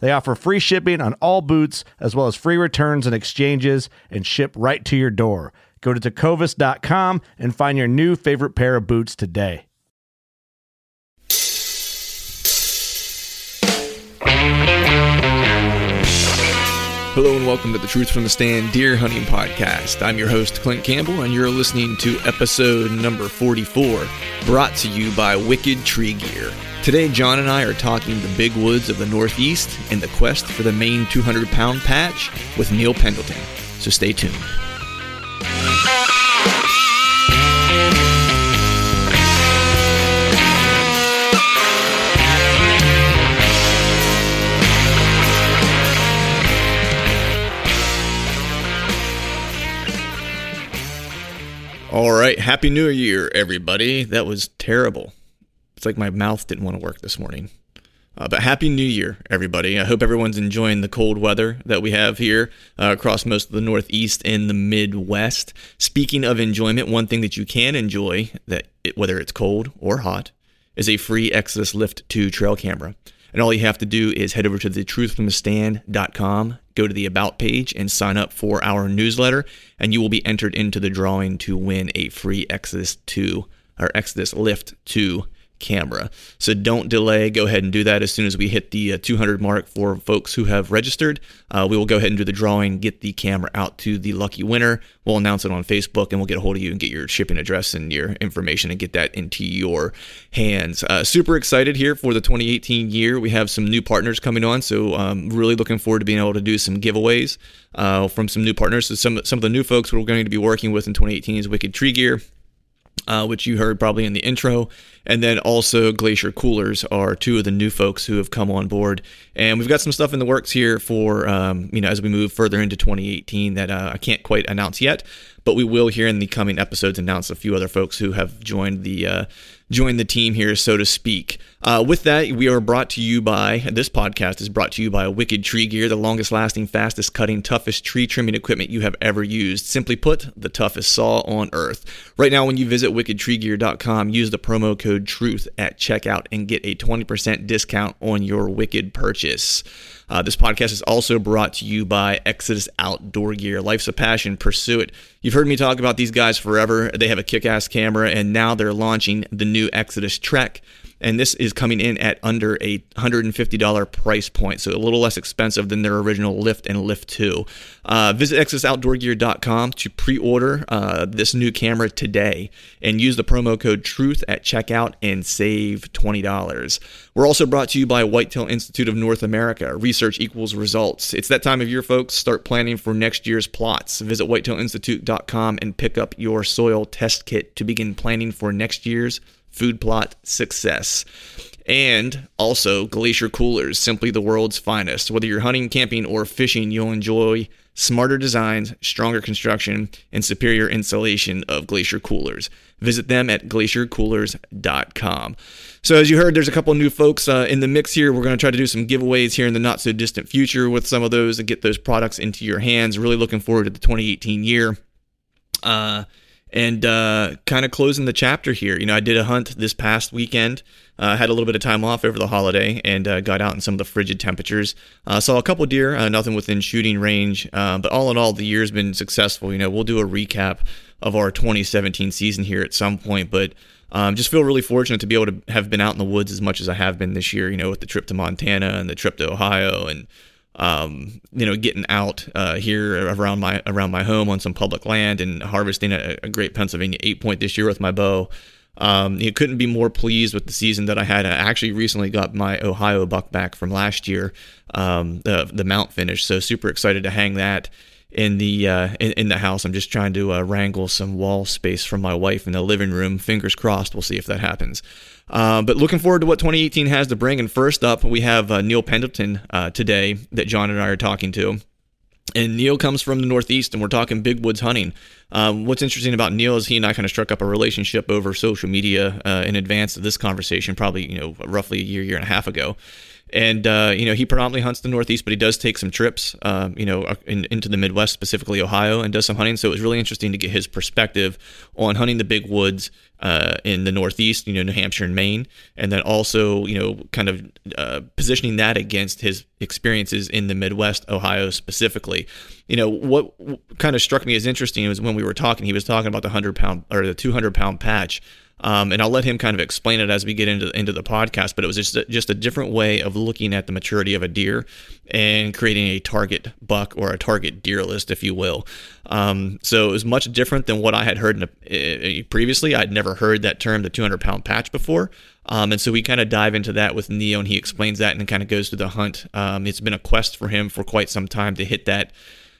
They offer free shipping on all boots, as well as free returns and exchanges, and ship right to your door. Go to tecovas.com and find your new favorite pair of boots today. Hello and welcome to the Truth from the Stand Deer Hunting Podcast. I'm your host, Clint Campbell, and you're listening to episode number 44, brought to you by Wicked Tree Gear. Today, John and I are talking the big woods of the Northeast and the quest for the Maine 200 pound patch with Neil Pendleton. So stay tuned. All right, happy new year everybody. That was terrible. It's like my mouth didn't want to work this morning. Uh, but happy new year everybody. I hope everyone's enjoying the cold weather that we have here uh, across most of the northeast and the midwest. Speaking of enjoyment, one thing that you can enjoy that it, whether it's cold or hot is a free Exodus Lift 2 trail camera. And all you have to do is head over to thetruthfromthestand.com, go to the About page, and sign up for our newsletter, and you will be entered into the drawing to win a free Exodus 2 or Exodus Lift 2 camera. So don't delay. Go ahead and do that as soon as we hit the uh, 200 mark for folks who have registered. Uh, we will go ahead and do the drawing, get the camera out to the lucky winner. We'll announce it on Facebook and we'll get a hold of you and get your shipping address and your information and get that into your hands. Uh, super excited here for the 2018 year. We have some new partners coming on, so um, really looking forward to being able to do some giveaways uh, from some new partners. So some some of the new folks we're going to be working with in 2018 is Wicked Tree Gear uh, which you heard probably in the intro. And then also Glacier Coolers are two of the new folks who have come on board. And we've got some stuff in the works here for, um, you know, as we move further into 2018 that uh, I can't quite announce yet, but we will here in the coming episodes announce a few other folks who have joined the uh, join the team here, so to speak. Uh, with that, we are brought to you by this podcast is brought to you by Wicked Tree Gear, the longest lasting, fastest cutting, toughest tree trimming equipment you have ever used. Simply put, the toughest saw on earth. Right now, when you visit wickedtreegear.com, use the promo code TRUTH at checkout and get a 20% discount on your Wicked purchase. Uh, this podcast is also brought to you by Exodus Outdoor Gear. Life's a passion, pursue it. You've heard me talk about these guys forever. They have a kick ass camera, and now they're launching the new Exodus Trek and this is coming in at under a $150 price point, so a little less expensive than their original Lift and Lift 2. Uh, visit ExodusOutdoorGear.com to pre-order uh, this new camera today and use the promo code TRUTH at checkout and save $20. We're also brought to you by Whitetail Institute of North America. Research equals results. It's that time of year, folks. Start planning for next year's plots. Visit whitetailinstitute.com and pick up your soil test kit to begin planning for next year's food plot success. And also Glacier Coolers, simply the world's finest. Whether you're hunting, camping, or fishing, you'll enjoy smarter designs, stronger construction, and superior insulation of Glacier Coolers. Visit them at glaciercoolers.com. So, as you heard, there's a couple new folks uh, in the mix here. We're going to try to do some giveaways here in the not so distant future with some of those and get those products into your hands. Really looking forward to the 2018 year. Uh, and uh, kind of closing the chapter here. You know, I did a hunt this past weekend. Uh, had a little bit of time off over the holiday and uh, got out in some of the frigid temperatures. Uh, saw a couple deer, uh, nothing within shooting range, uh, but all in all, the year's been successful. You know, we'll do a recap of our 2017 season here at some point, but um, just feel really fortunate to be able to have been out in the woods as much as I have been this year. You know, with the trip to Montana and the trip to Ohio and um, you know, getting out uh, here around my around my home on some public land and harvesting a, a great Pennsylvania eight point this year with my bow. Um, you couldn't be more pleased with the season that I had. I actually recently got my Ohio buck back from last year, um, the the mount finish. So super excited to hang that in the uh, in, in, the house. I'm just trying to uh, wrangle some wall space from my wife in the living room. Fingers crossed. We'll see if that happens. Uh, but looking forward to what 2018 has to bring. And first up, we have uh, Neil Pendleton uh, today that John and I are talking to. And Neil comes from the Northeast, and we're talking big woods hunting. Um, what's interesting about Neil is he and I kind of struck up a relationship over social media uh, in advance of this conversation, probably you know roughly a year, year and a half ago and you know he predominantly hunts the Northeast, but he does take some trips, you know, in, into the Midwest, specifically Ohio, and does some hunting. So it was really interesting to get his perspective on hunting the big woods uh, in the Northeast, you know, New Hampshire and Maine, and then also you know kind of uh, positioning that against his experiences in the Midwest, Ohio specifically. You know what kind of struck me as interesting was when we were talking, he was talking about the hundred pound or the two hundred pound patch um, and I'll let him kind of explain it as we get into into the podcast. But it was just a, just a different way of looking at the maturity of a deer and creating a target buck or a target deer list, if you will. Um, so it was much different than what I had heard a, uh, previously. I'd never heard that term, the 200 pound patch, before. Um, and so we kind of dive into that with Neil, and he explains that and kind of goes through the hunt. Um, it's been a quest for him for quite some time to hit that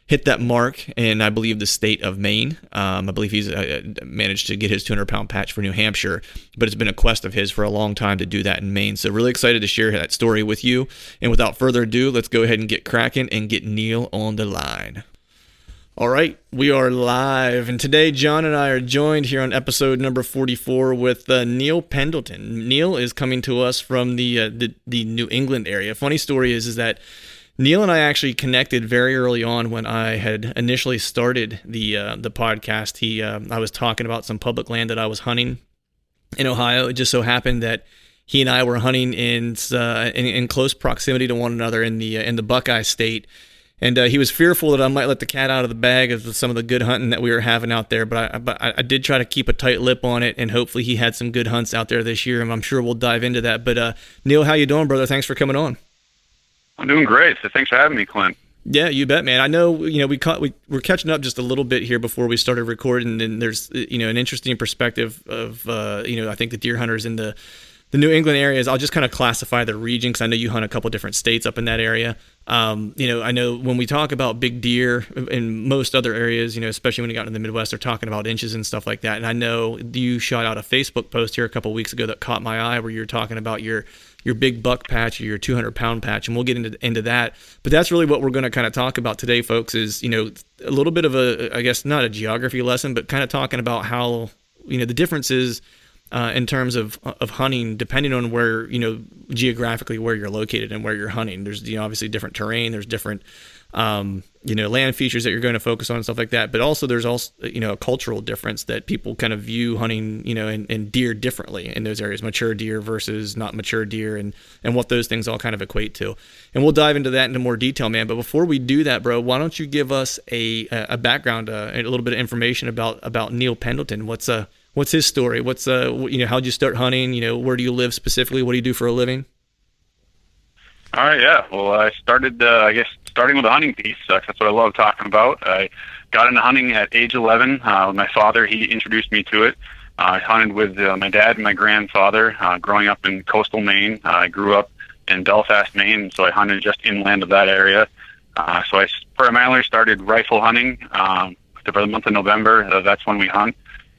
hit that mark in, I believe, the state of Maine. Um, I believe he's uh, managed to get his 200 pound patch for New Hampshire, but it's been a quest of his for a long time to do that in Maine. So, really excited to share that story with you. And without further ado, let's go ahead and get cracking and get Neil on the line. All right, we are live, and today John and I are joined here on episode number 44 with uh, Neil Pendleton. Neil is coming to us from the, uh, the the New England area. Funny story is is that Neil and I actually connected very early on when I had initially started the uh, the podcast. He uh, I was talking about some public land that I was hunting in Ohio. It just so happened that he and I were hunting in uh, in, in, close proximity to one another in the uh, in the Buckeye State. And uh, he was fearful that I might let the cat out of the bag of some of the good hunting that we were having out there. But I, but I did try to keep a tight lip on it, and hopefully he had some good hunts out there this year. And I'm sure we'll dive into that. But uh, Neil, how you doing, brother? Thanks for coming on. I'm doing great. So thanks for having me, Clint. Yeah, you bet, man. I know you know we caught we we're catching up just a little bit here before we started recording, and there's you know an interesting perspective of uh, you know I think the deer hunters in the the New England areas. I'll just kind of classify the region because I know you hunt a couple different states up in that area. Um, you know, I know when we talk about big deer in most other areas, you know, especially when you got into the Midwest, they're talking about inches and stuff like that. And I know you shot out a Facebook post here a couple weeks ago that caught my eye where you're talking about your your big buck patch or your 200 pound patch, and we'll get into into that. But that's really what we're going to kind of talk about today, folks. Is you know a little bit of a I guess not a geography lesson, but kind of talking about how you know the differences uh, in terms of of hunting, depending on where you know geographically where you're located and where you're hunting. There's you know, obviously different terrain. There's different um, you know land features that you're going to focus on and stuff like that but also there's also you know a cultural difference that people kind of view hunting you know and, and deer differently in those areas mature deer versus not mature deer and and what those things all kind of equate to and we'll dive into that into more detail man but before we do that bro why don't you give us a a background uh, a little bit of information about about neil pendleton what's uh what's his story what's uh you know how'd you start hunting you know where do you live specifically what do you do for a living all right, yeah. Well, I started, uh, I guess, starting with the hunting piece. Uh, that's what I love talking about. I got into hunting at age 11. Uh, my father, he introduced me to it. Uh, I hunted with uh, my dad and my grandfather uh, growing up in coastal Maine. Uh, I grew up in Belfast, Maine, so I hunted just inland of that area. Uh, so I primarily started rifle hunting um, for the month of November. Uh, that's when we hunt.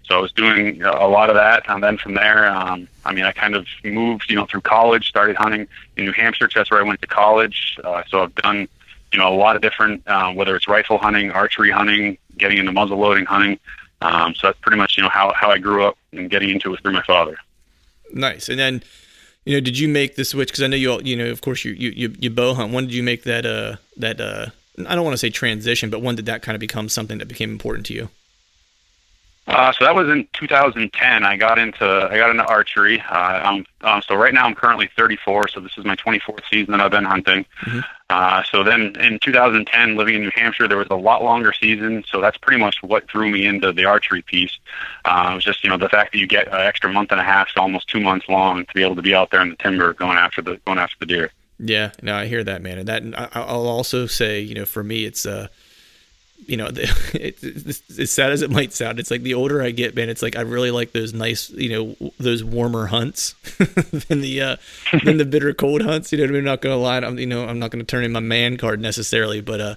So I was doing a lot of that, and then from there, um, I mean, I kind of moved, you know, through college, started hunting in New Hampshire. 'cause That's where I went to college. Uh, so I've done, you know, a lot of different, um, whether it's rifle hunting, archery hunting, getting into muzzle loading hunting. Um, so that's pretty much, you know, how how I grew up and getting into it through my father. Nice. And then, you know, did you make the switch? Because I know you all, you know, of course, you you you, you bow hunt. When did you make that uh that uh I don't want to say transition, but when did that kind of become something that became important to you? Uh, so that was in 2010. I got into I got into archery. Uh, I'm, um, so right now I'm currently 34. So this is my 24th season that I've been hunting. Mhm. Uh, so then in 2010, living in New Hampshire, there was a lot longer season. So that's pretty much what drew me into the archery piece. Uh, it was just you know the fact that you get an extra month and a half, so almost two months long, to be able to be out there in the timber going after the going after the deer. Yeah, no, I hear that, man. And that I, I'll also say, you know, for me, it's uh, you know, the, it, it's, as sad as it might sound, it's like the older I get, man, it's like I really like those nice, you know, those warmer hunts than the uh, than the bitter cold hunts. You know, I? I'm not gonna lie, I'm you know, I'm not gonna turn in my man card necessarily, but uh,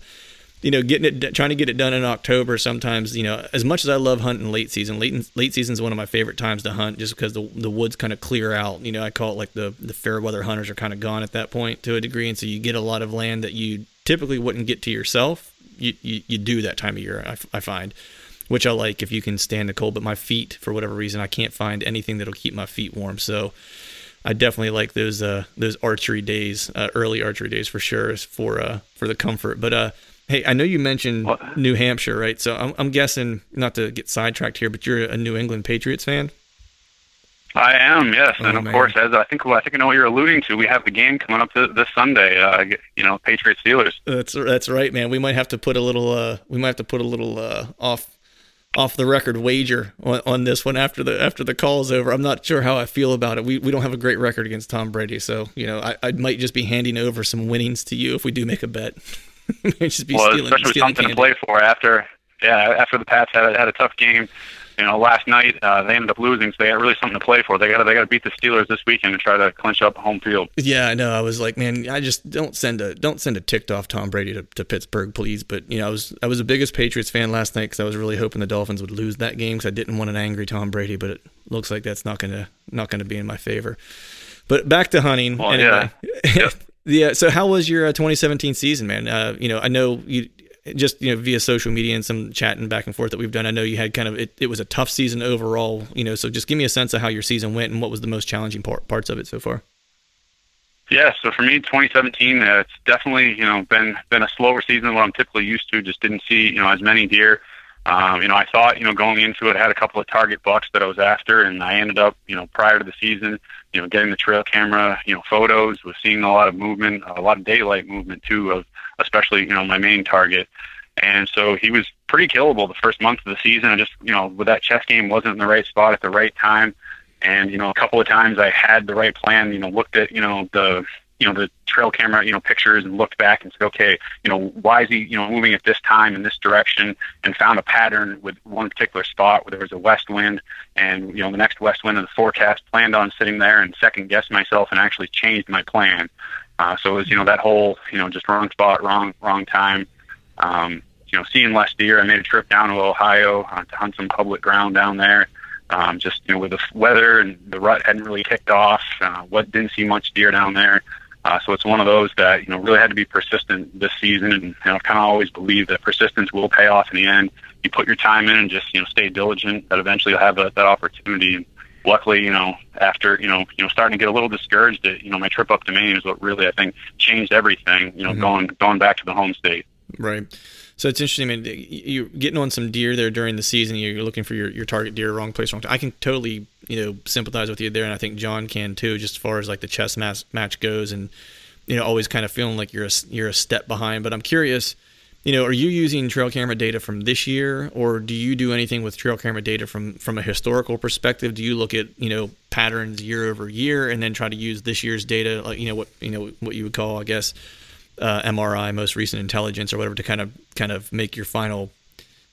you know, getting it, trying to get it done in October. Sometimes, you know, as much as I love hunting late season, late late season is one of my favorite times to hunt, just because the the woods kind of clear out. You know, I call it like the the fair weather hunters are kind of gone at that point to a degree, and so you get a lot of land that you typically wouldn't get to yourself. You you, you do that time of year. I, I find. Which I like if you can stand the cold, but my feet, for whatever reason, I can't find anything that'll keep my feet warm. So, I definitely like those uh, those archery days, uh, early archery days for sure, for uh, for the comfort. But uh, hey, I know you mentioned What? New Hampshire, right? So I'm, I'm guessing not to get sidetracked here, but you're a New England Patriots fan. I am, yes, Oh, and of man. course, as I think, well, I think I know what you're alluding to. We have the game coming up th- this Sunday. Uh, you know, Patriots Steelers. That's that's right, man. We might have to put a little uh, we might have to put a little uh, off off the record wager on, on this one after the after the call is over. I'm not sure how I feel about it. We we don't have a great record against Tom Brady, so you know I, I might just be handing over some winnings to you if we do make a bet. Just be well, stealing, especially stealing something candy. to play for after, yeah, after the Pats had a, had a tough game. You know, last night uh, they ended up losing, so they got really something to play for. They got they got to beat the Steelers this weekend and try to clinch up home field. Yeah, I know. I was like, man, I just don't send a don't send a ticked off Tom Brady to, to Pittsburgh, please. But you know, I was I was the biggest Patriots fan last night because I was really hoping the Dolphins would lose that game because I didn't want an angry Tom Brady. But it looks like that's not gonna not gonna be in my favor. But back to hunting. Well, anyway. yeah. yeah. So how was your uh, 2017 season, man? Uh, you know, I know you just you know via social media and some chatting back and forth that we've done. I know you had kind of it, it was a tough season overall. You know, so just give me a sense of how your season went and what was the most challenging part, parts of it so far. Yeah, so for me, 2017, uh, it's definitely you know been been a slower season than what I'm typically used to. Just didn't see you know as many deer. Um, you know, I thought you know going into it, I had a couple of target bucks that I was after, and I ended up you know prior to the season, you know, getting the trail camera, you know, photos, was seeing a lot of movement, a lot of daylight movement too, of especially you know my main target. And so he was pretty killable the first month of the season. I just, you know, with that chess game wasn't in the right spot at the right time. And, you know, a couple of times I had the right plan, you know, looked at, you know, the, you know, the trail camera, you know, pictures and looked back and said, okay, you know, why is he, you know, moving at this time in this direction and found a pattern with one particular spot where there was a west wind and, you know, the next west wind in the forecast planned on sitting there and second guessed myself and actually changed my plan. Uh, so it was, you know, that whole, you know, just wrong spot, wrong, wrong time. Um, you know, seeing less deer. I made a trip down to Ohio uh, to hunt some public ground down there. Um, just you know, with the weather and the rut hadn't really kicked off. Uh, what didn't see much deer down there. Uh, so it's one of those that you know really had to be persistent this season, and you know, kind of always believed that persistence will pay off in the end. You put your time in and just you know stay diligent. That eventually you'll have that, that opportunity. And luckily, you know, after you know you know starting to get a little discouraged, that you know my trip up to Maine is what really I think changed everything. You know, Mhm. going going back to the home state. Right. So it's interesting. I mean, you're getting on some deer there during the season. You're looking for your, your target deer, wrong place, wrong time. I can totally, you know, sympathize with you there, and I think John can too, just as far as like the chess match match goes, and you know, always kind of feeling like you're a you're a step behind. But I'm curious, you know, are you using trail camera data from this year, or do you do anything with trail camera data from from a historical perspective? Do you look at you know patterns year over year, and then try to use this year's data, like you know what you know what you would call, I guess uh, MRI, most recent intelligence, or whatever, to kind of kind of make your final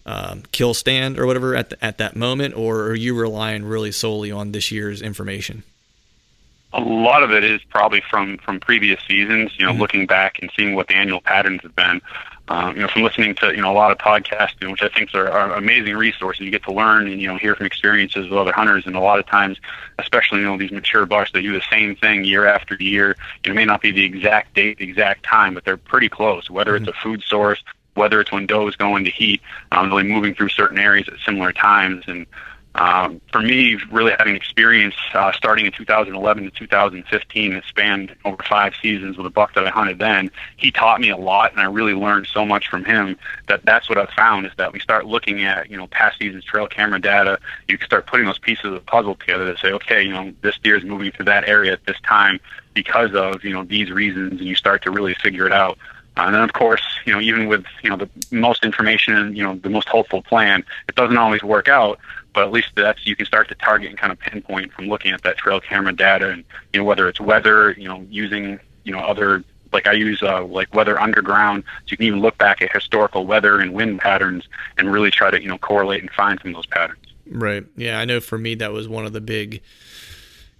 um, kill stand or whatever at the, at that moment, or are you relying really solely on this year's information? a lot of it is probably from from previous seasons. You know, Mhm. looking back and seeing what the annual patterns have been. Um, you know, from listening to you know a lot of podcasts, you know, which I think are, are amazing resources. You get to learn and you know hear from experiences of other hunters, and a lot of times, especially you know these mature bucks, they do the same thing year after year. It may not be the exact date, the exact time, but they're pretty close. Whether mm-hmm. it's a food source, whether it's when does go into heat, um, really moving through certain areas at similar times, and um, for me, really having experience uh, starting in 2011 to 2015, it spanned over five seasons with a buck that I hunted then. He taught me a lot, and I really learned so much from him. That that's what I've found is that we start looking at you know past seasons trail camera data. You can start putting those pieces of the puzzle together to say, okay, you know this deer is moving through that area at this time because of you know these reasons, and you start to really figure it out. Uh, and then, of course, you know, even with you know the most information and you know the most hopeful plan, it doesn't always work out but at least that's you can start to target and kind of pinpoint from looking at that trail camera data and you know whether it's weather you know using you know other like I use uh, like weather underground so you can even look back at historical weather and wind patterns and really try to you know correlate and find some of those patterns right yeah I know for me that was one of the big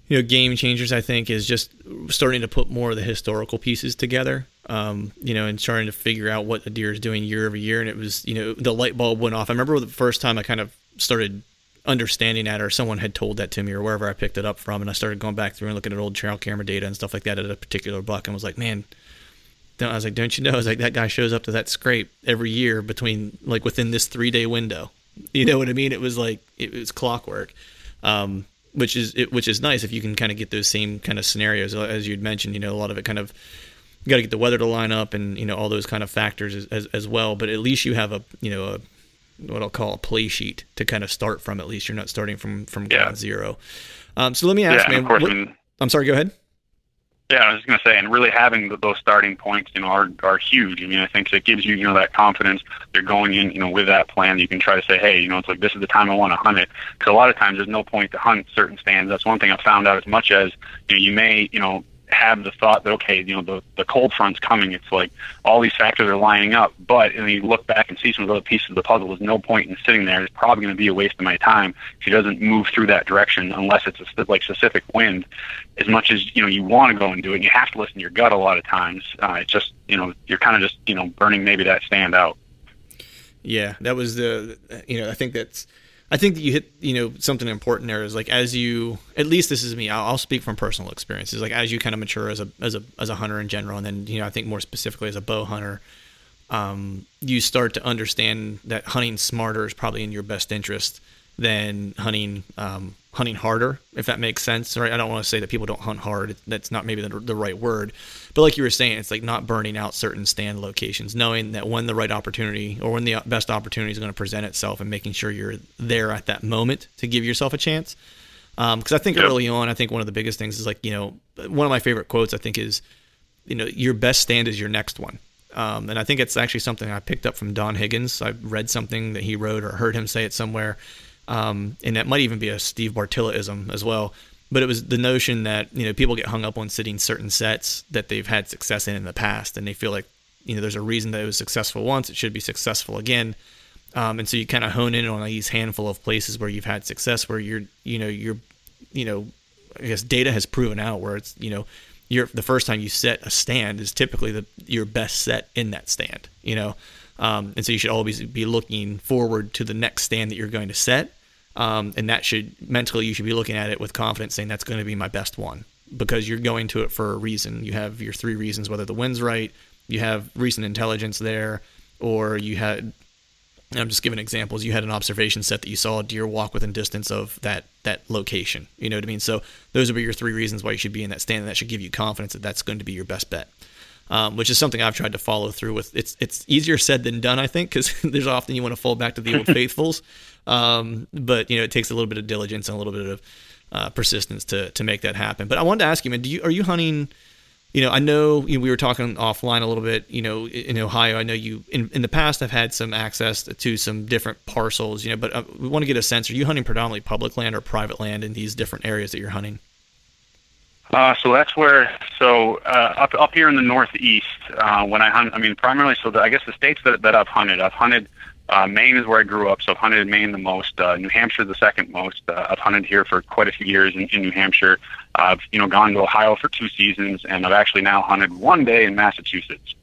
you know game changers I think is just starting to put more of the historical pieces together um, you know, and starting to figure out what the deer is doing year over year. And it was, you know, the light bulb went off. I remember the first time I kind of started understanding that or someone had told that to me or wherever I picked it up from and I started going back through and looking at old trail camera data and stuff like that at a particular buck and was like, man, I was like, don't you know? I was like, that guy shows up to that scrape every year between like within this three day window. You know what I mean? It was like it was clockwork, um, which is it, which is nice if you can kind of get those same kind of scenarios as you'd mentioned. You know, a lot of it kind of got to get the weather to line up and you know all those kind of factors as, as, as well. But at least you have a you know a what I'll call a play sheet to kind of start from. At least you're not starting from from yeah. ground zero. Um, so let me ask, yeah, man. What, I'm sorry. Go ahead. Yeah, I was just going to say, and really having those starting points, you know, are are huge. I mean, I think it gives you, you know, that confidence. You're going in, you know, with that plan. You can try to say, hey, you know, it's like this is the time I want to hunt it. Because a lot of times there's no point to hunt certain stands. That's one thing I found out. As much as you, know, you may, you know, have the thought that okay, you know, the the cold front's coming. It's like all these factors are lining up, but and you look back and see some of the other pieces of the puzzle. There's no point in sitting there. It's probably going to be a waste of my time if he doesn't move through that direction unless it's a like specific wind. As much as you know, you want to go and do it, you have to listen to your gut a lot of times. Uh, it's just you know, you're kind of just you know burning maybe that stand out. Yeah, that was the you know I think that's I think that you hit, you know, something important there is like as you, at least this is me. I'll, I'll, speak from personal experiences. Like as you kind of mature as a as a as a hunter in general, and then you know, I think more specifically as a bow hunter, um, you start to understand that hunting smarter is probably in your best interest than hunting um, hunting harder, if that makes sense. Right? I don't want to say that people don't hunt hard. That's not maybe the, the right word. But like you were saying, it's like not burning out certain stand locations, knowing that when the right opportunity or when the best opportunity is going to present itself, and making sure you're there at that moment to give yourself a chance. Because um, I think yep. early on, I think one of the biggest things is like you know one of my favorite quotes I think is, you know, your best stand is your next one. Um, and I think it's actually something I picked up from Don Higgins. I read something that he wrote or heard him say it somewhere um, and that might even be a Steve Bartyllaism as well. But it was the notion that you know people get hung up on sitting certain sets that they've had success in in the past, and they feel like you know there's a reason that it was successful once, it should be successful again. Um, and so you kind of hone in on these handful of places where you've had success, where you're you know you're you know I guess data has proven out where it's you know you're the first time you set a stand is typically the your best set in that stand, you know. Um, and so you should always be looking forward to the next stand that you're going to set um, and that should mentally you should be looking at it with confidence, saying that's going to be my best one because you're going to it for a reason. You have your three reasons: whether the wind's right, you have recent intelligence there, or you had. I'm just giving examples. You had an observation set that you saw a deer walk within distance of that that location. You know what I mean? So those would be your three reasons why you should be in that stand, and that should give you confidence that that's going to be your best bet. Um, which is something I've tried to follow through with. It's it's easier said than done, I think, because there's often you want to fall back to the old faithfuls. Um, but you know, it takes a little bit of diligence and a little bit of uh, persistence to to make that happen. But I wanted to ask you, man, do you are you hunting? You know, I know, you know, we were talking offline a little bit. You know, in Ohio, I know you in, in the past have had some access to some different parcels. You know, but uh, we want to get a sense: Are you hunting predominantly public land or private land in these different areas that you're hunting? Uh, so that's where, so uh, up up here in the Northeast, uh, when I hunt, I mean primarily, so the, I guess the states that that I've hunted, I've hunted uh, Maine is where I grew up, so I've hunted in Maine the most. Uh, New Hampshire the second most. Uh, I've hunted here for quite a few years in, in New Hampshire. I've you know gone to Ohio for two seasons, and I've actually now hunted one day in Massachusetts.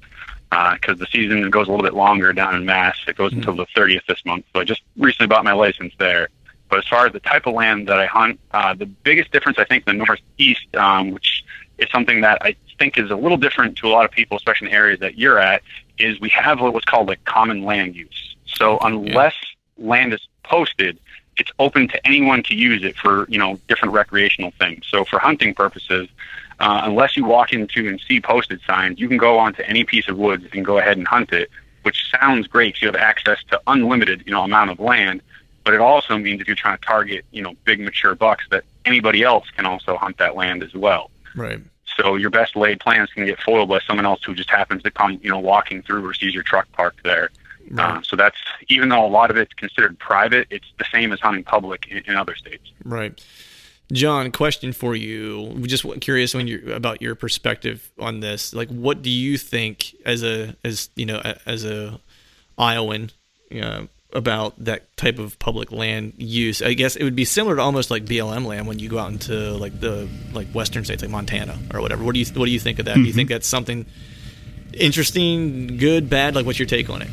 because uh, the season goes a little bit longer down in Mass. It goes mm-hmm. until the 30th this month. So I just recently bought my license there. But as far as the type of land that I hunt, uh, the biggest difference I think in the Northeast, um, which is something that I think is a little different to a lot of people, especially in the areas that you're at, is we have what's called like common land use. So unless yeah. land is posted, it's open to anyone to use it for you know different recreational things. So for hunting purposes, uh, unless you walk into and see posted signs, you can go onto any piece of woods and go ahead and hunt it, which sounds great because you have access to unlimited you know amount of land. But it also means if you're trying to target you know big mature bucks, that anybody else can also hunt that land as well. Right. So your best laid plans can get foiled by someone else who just happens to come, you know, walking through or sees your truck parked there. Right. Uh, so that's even though a lot of it's considered private, it's the same as hunting public in, in other states. Right. John, question for you. Just curious when you about your perspective on this. Like, what do you think as a as you know as a Iowan, you know, about that type of public land use. I guess it would be similar to almost like BLM land when you go out into like the like western states like Montana or whatever. What do you what do you think of that? Mm-hmm. Do you think mm-hmm. that's something interesting, good, bad? Like what's your take on it?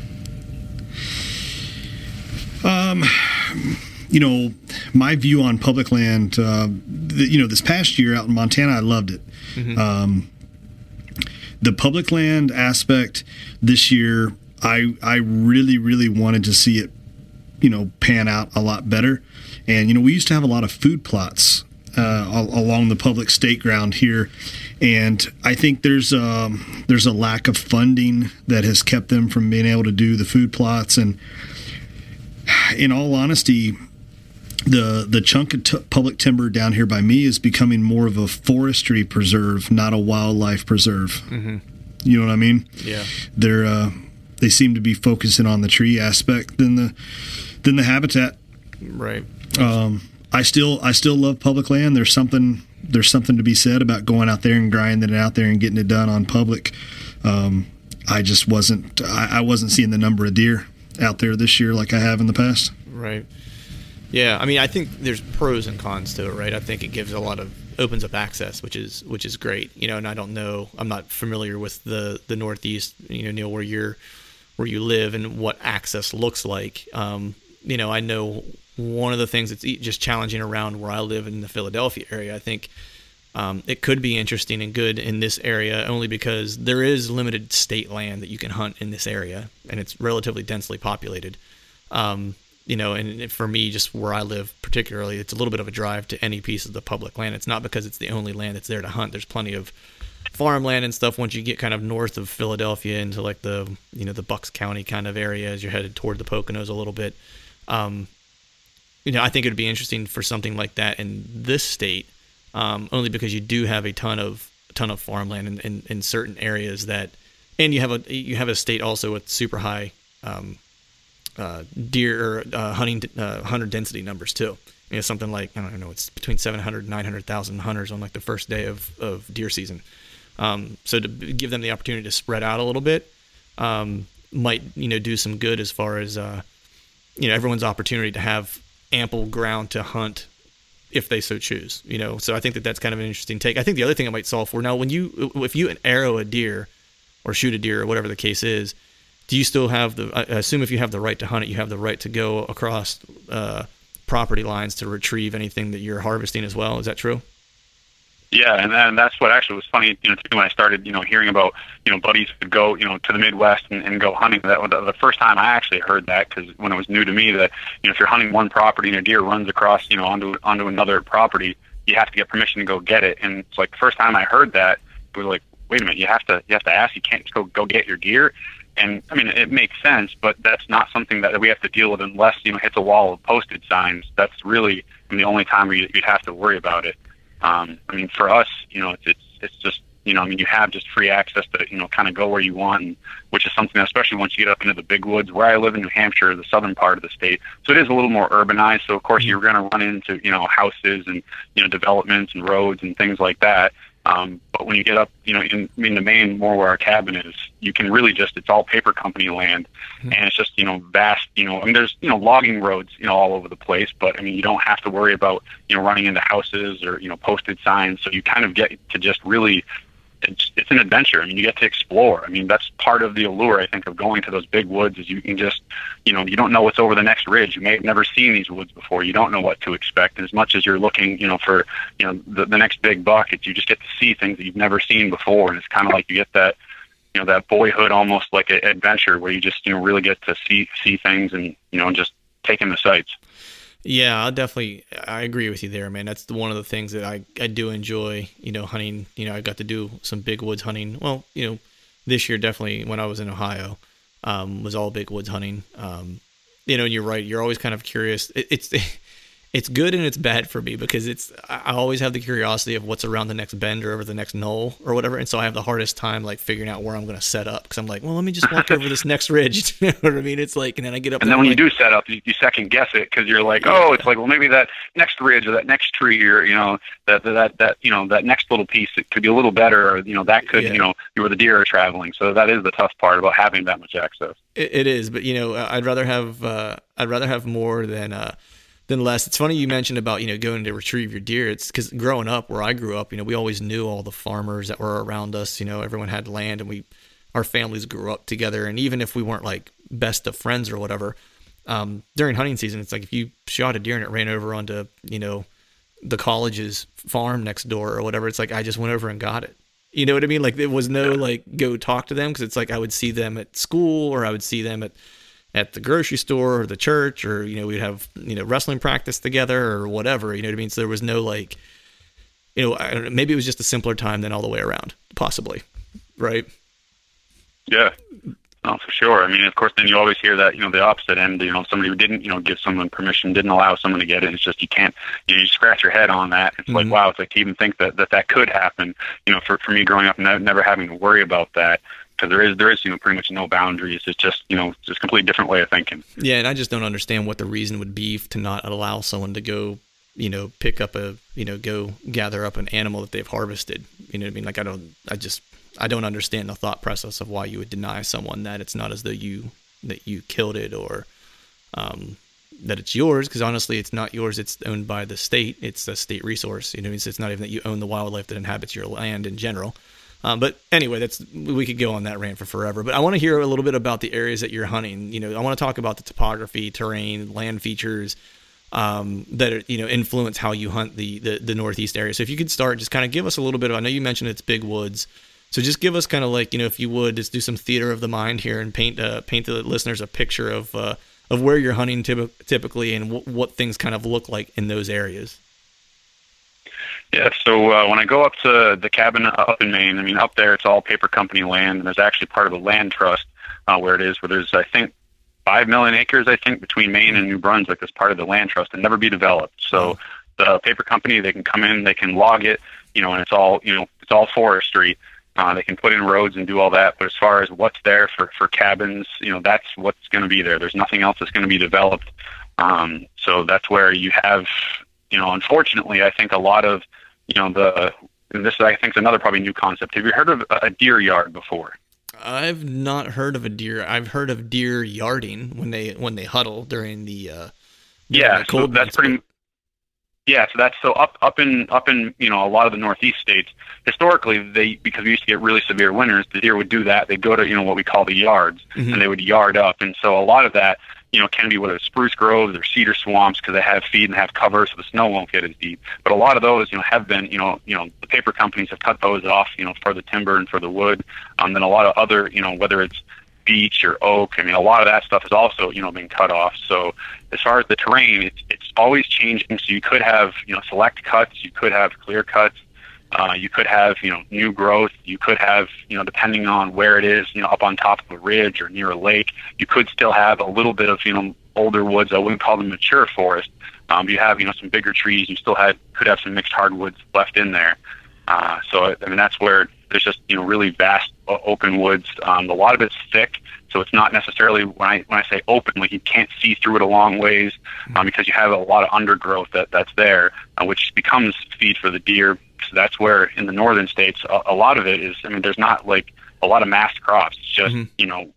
Um you know, my view on public land, uh, the, you know, this past year out in Montana, I loved it. Mm-hmm. Um, the public land aspect this year, I I really really wanted to see it, you know, pan out a lot better. And you know, we used to have a lot of food plots uh, along the public state ground here, and I think there's um, there's a lack of funding that has kept them from being able to do the food plots. And in all honesty, the the chunk of t- public timber down here by me is becoming more of a forestry preserve, not a wildlife preserve. Mm-hmm. You know what I mean? Yeah. They're uh, they seem to be focusing on the tree aspect than the than the habitat. Right. Um, I still I still love public land. There's something there's something to be said about going out there and grinding it out there and getting it done on public. Um, I just wasn't I, I wasn't seeing the number of deer out there this year like I have in the past. Right. Yeah, I mean, I think there's pros and cons to it, right? I think it gives a lot of opens up access, which is which is great. You know, and I don't know, I'm not familiar with the the Northeast, you know, Neil, where you're where you live and what access looks like. Um, you know, I know one of the things that's just challenging around where I live in the Philadelphia area. I think um, it could be interesting and good in this area only because there is limited state land that you can hunt in this area, and it's relatively densely populated. Um, you know, and for me, just where I live, particularly, it's a little bit of a drive to any piece of the public land. It's not because it's the only land that's there to hunt. There's plenty of farmland and stuff once you get kind of north of Philadelphia into like the you know the Bucks County kind of area as you're headed toward the Poconos a little bit. Um, you know, I think it would be interesting for something like that in this state, um, only because you do have a ton of ton of farmland in, in, in, certain areas that, and you have a you have a state also with super high um, uh, deer or uh, hunting uh, hunter density numbers too. You know, something like I don't know, it's between 700 and 900,000 hunters on like the first day of, of deer season. Um, so to give them the opportunity to spread out a little bit um, might you know do some good as far as uh, you know everyone's opportunity to have ample ground to hunt if they so choose. You know, so I think that that's kind of an interesting take. I think the other thing it might solve for now when you if you arrow a deer or shoot a deer or whatever the case is, do you still have the? I assume if you have the right to hunt it, you have the right to go across uh, property lines to retrieve anything that you're harvesting as well. Is that true? Yeah, and, and that's what actually was funny, you know, too, when I started, you know, hearing about, you know, buddies could go, you know, to the Midwest and, and go hunting. That was the first time I actually heard that because when it was new to me that, you know, if you're hunting one property and a deer runs across, you know, onto onto another property, you have to get permission to go get it. And it's like the first time I heard that, it was like, wait a minute, you have to you have to ask. You can't just go go get your deer. And I mean, it makes sense, but that's not something that we have to deal with unless you know hits a wall of posted signs. That's really the only time you'd have to worry about it. Um, I mean, for us, you know, it's, it's it's just you know, I mean, you have just free access to you know kind of go where you want, and, which is something that especially once you get up into the big woods. Where I live in New Hampshire, the southern part of the state, so it is a little more urbanized. So of course, mm-hmm. you're going to run into you know houses and you know developments and roads and things like that. Um, but when you get up, you know, in, in the Maine, more where our cabin is, you can really just, it's all paper company land. Mm-hmm. And it's just, you know, vast, you know, I mean, there's, you know, logging roads, you know, all over the place. But I mean, you don't have to worry about, you know, running into houses or, you know, posted signs. So you kind of get to just really it's it's an adventure. I mean, you get to explore. I mean, that's part of the allure, I think, of going to those big woods is you can just, you know, you don't know what's over the next ridge. You may have never seen these woods before. You don't know what to expect. And as much as you're looking, you know, for, you know, the, the next big buck, it's, you just get to see things that you've never seen before. And it's kind of like you get that, you know, that boyhood almost like an adventure where you just, you know, really get to see see things and, you know, and just take in the sights. Yeah, I definitely I agree with you there, man. That's one of the things that I, I do enjoy, you know, hunting. You know, I got to do some big woods hunting. Well, you know, this year definitely when I was in Ohio, um, was all big woods hunting. Um, you know, and you're right. You're always kind of curious. It, it's it's good and it's bad for me because it's I always have the curiosity of what's around the next bend or over the next knoll or whatever, and so I have the hardest time like figuring out where I'm going to set up because I'm like, well, let me just walk over this next ridge. you know what I mean? It's like, and then I get up, and then when like, you do set up, you, you second guess it because you're like, oh, it's like, well, maybe that next ridge or that next tree or you know that that that you know that next little piece it could be a little better or you know that could yeah. you know where the deer are traveling. So that is the tough part about having that much access. it, it is, but you know, I'd rather have uh, I'd rather have more than. Uh, than less. It's funny you mentioned about you know going to retrieve your deer. It's because growing up where I grew up, you know, we always knew all the farmers that were around us. You know, everyone had land, and we our families grew up together. And even if we weren't like best of friends or whatever, um, during hunting season, it's like if you shot a deer and it ran over onto you know the college's farm next door or whatever, it's like I just went over and got it. You know what I mean? Like there was no like go talk to them because it's like I would see them at school or I would see them at at the grocery store or the church or you know we'd have you know wrestling practice together or whatever you know what i mean so there was no like you know maybe it was just a simpler time than all the way around possibly right yeah Oh, for sure. I mean, of course, then you always hear that, you know, the opposite end, you know, somebody who didn't, you know, give someone permission, didn't allow someone to get it. It's just, you can't, you know, you scratch your head on that. It's mm-hmm. like, wow, it's like to even think that, that that could happen, you know, for, for me growing up and never having to worry about that because there is there is you know pretty much no boundaries. It's just you know just a completely different way of thinking. Yeah, and I just don't understand what the reason would be to not allow someone to go you know pick up a you know go gather up an animal that they've harvested. You know what I mean? Like I don't I just I don't understand the thought process of why you would deny someone that it's not as though you that you killed it or um, that it's yours because honestly it's not yours it's owned by the state it's a state resource you know it's not even that you own the wildlife that inhabits your land in general um, but anyway, that's we could go on that rant for forever. But I want to hear a little bit about the areas that you're hunting. You know, I want to talk about the topography, terrain, land features um, that are, you know influence how you hunt the, the the northeast area. So if you could start, just kind of give us a little bit. of I know you mentioned it's big woods. So just give us kind of like you know, if you would, just do some theater of the mind here and paint uh, paint the listeners a picture of uh, of where you're hunting typically and w- what things kind of look like in those areas. Yeah, so uh, when I go up to the cabin up in Maine, I mean, up there it's all paper company land, and there's actually part of the land trust uh, where it is, where there's, I think, five million acres, I think, between Maine and New Brunswick as part of the land trust and never be developed. So the paper company, they can come in, they can log it, you know, and it's all, you know, it's all forestry. Uh, they can put in roads and do all that, but as far as what's there for, for cabins, you know, that's what's going to be there. There's nothing else that's going to be developed. Um, so that's where you have, you know, unfortunately, I think a lot of you know the this I think is another probably new concept. Have you heard of a deer yard before? I've not heard of a deer. I've heard of deer yarding when they when they huddle during the uh, yeah. The so that's pretty. Yeah, so that's so up up in up in you know a lot of the northeast states. Historically, they because we used to get really severe winters, the deer would do that. They'd go to you know what we call the yards, mm-hmm. and they would yard up. And so a lot of that you know, can be whether it's spruce groves or cedar swamps because they have feed and have cover, so the snow won't get as deep. But a lot of those, you know, have been, you know, you know, the paper companies have cut those off, you know, for the timber and for the wood. Um, then a lot of other, you know, whether it's beech or oak, I mean, a lot of that stuff has also, you know, been cut off. So as far as the terrain, it's it's always changing. So you could have, you know, select cuts, you could have clear cuts. Uh, you could have, you know, new growth. You could have, you know, depending on where it is, you know, up on top of a ridge or near a lake, you could still have a little bit of, you know, older woods. I wouldn't call them mature forest. Um, you have, you know, some bigger trees. You still had could have some mixed hardwoods left in there. Uh, so, I mean, that's where there's just, you know, really vast uh, open woods. Um, a lot of it's thick. So it's not necessarily when I when I say open, like you can't see through it a long ways um, because you have a lot of undergrowth that that's there, uh, which becomes feed for the deer so that's where in the northern states, a, a lot of it is. I mean, there's not like a lot of mass crops. It's just mm-hmm. you know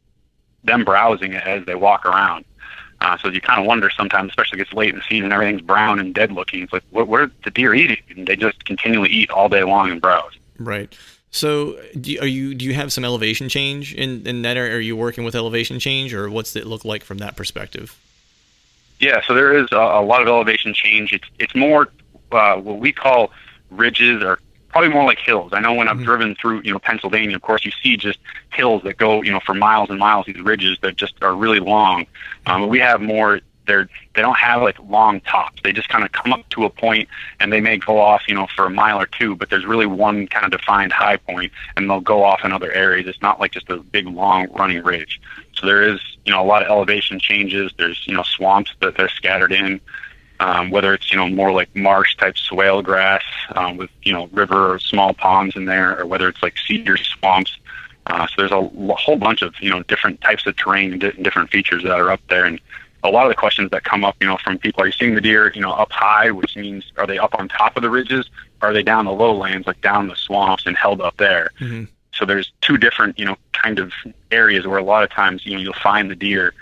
them browsing as they walk around. Uh, so you kind of wonder sometimes, especially gets late in the season, everything's brown and dead looking. It's like, what, what are the deer eating? And they just continually eat all day long and browse. Right. So, do you, are you do you have some elevation change in in that area? Are you working with elevation change, or what's it look like from that perspective? Yeah, so there is a, a lot of elevation change. It's it's more uh, what we call ridges or probably more like hills. I know when I've mm-hmm. driven through, you know, Pennsylvania, of course, you see just hills that go, you know, for miles and miles. These ridges that just are really long. Um, we have more. They're they don't have like long tops. They just kind of come up to a point and they may go off, you know, for a mile or two. But there's really one kind of defined high point, and they'll go off in other areas. It's not like just a big long running ridge. So there is, you know, a lot of elevation changes. There's, you know, swamps that they're scattered in um, whether it's you know more like marsh type swale grass um, with you know river or small ponds in there, or whether it's like cedar swamps. Uh, so there's a, a whole bunch of you know different types of terrain and di- different features that are up there, and a lot of the questions that come up, you know, from people: Are you seeing the deer, you know, up high, which means are they up on top of the ridges? Or are they down the lowlands, like down the swamps and held up there? Mm-hmm. So there's two different, you know, kind of areas where a lot of times, you know, you'll find the deer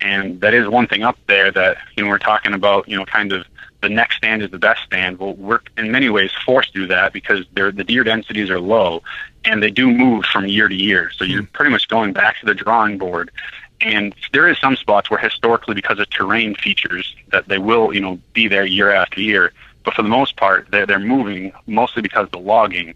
and that is one thing up there that, you know, we're talking about, you know, kind of the next stand is the best stand. Well, we're in many ways forced to do that because the deer densities are low and they do move from year to year. So you're hmm. pretty much going back to the drawing board. And there is some spots where historically, because of terrain features, that they will, you know, be there year after year. But for the most part, they're, they're moving mostly because of the logging.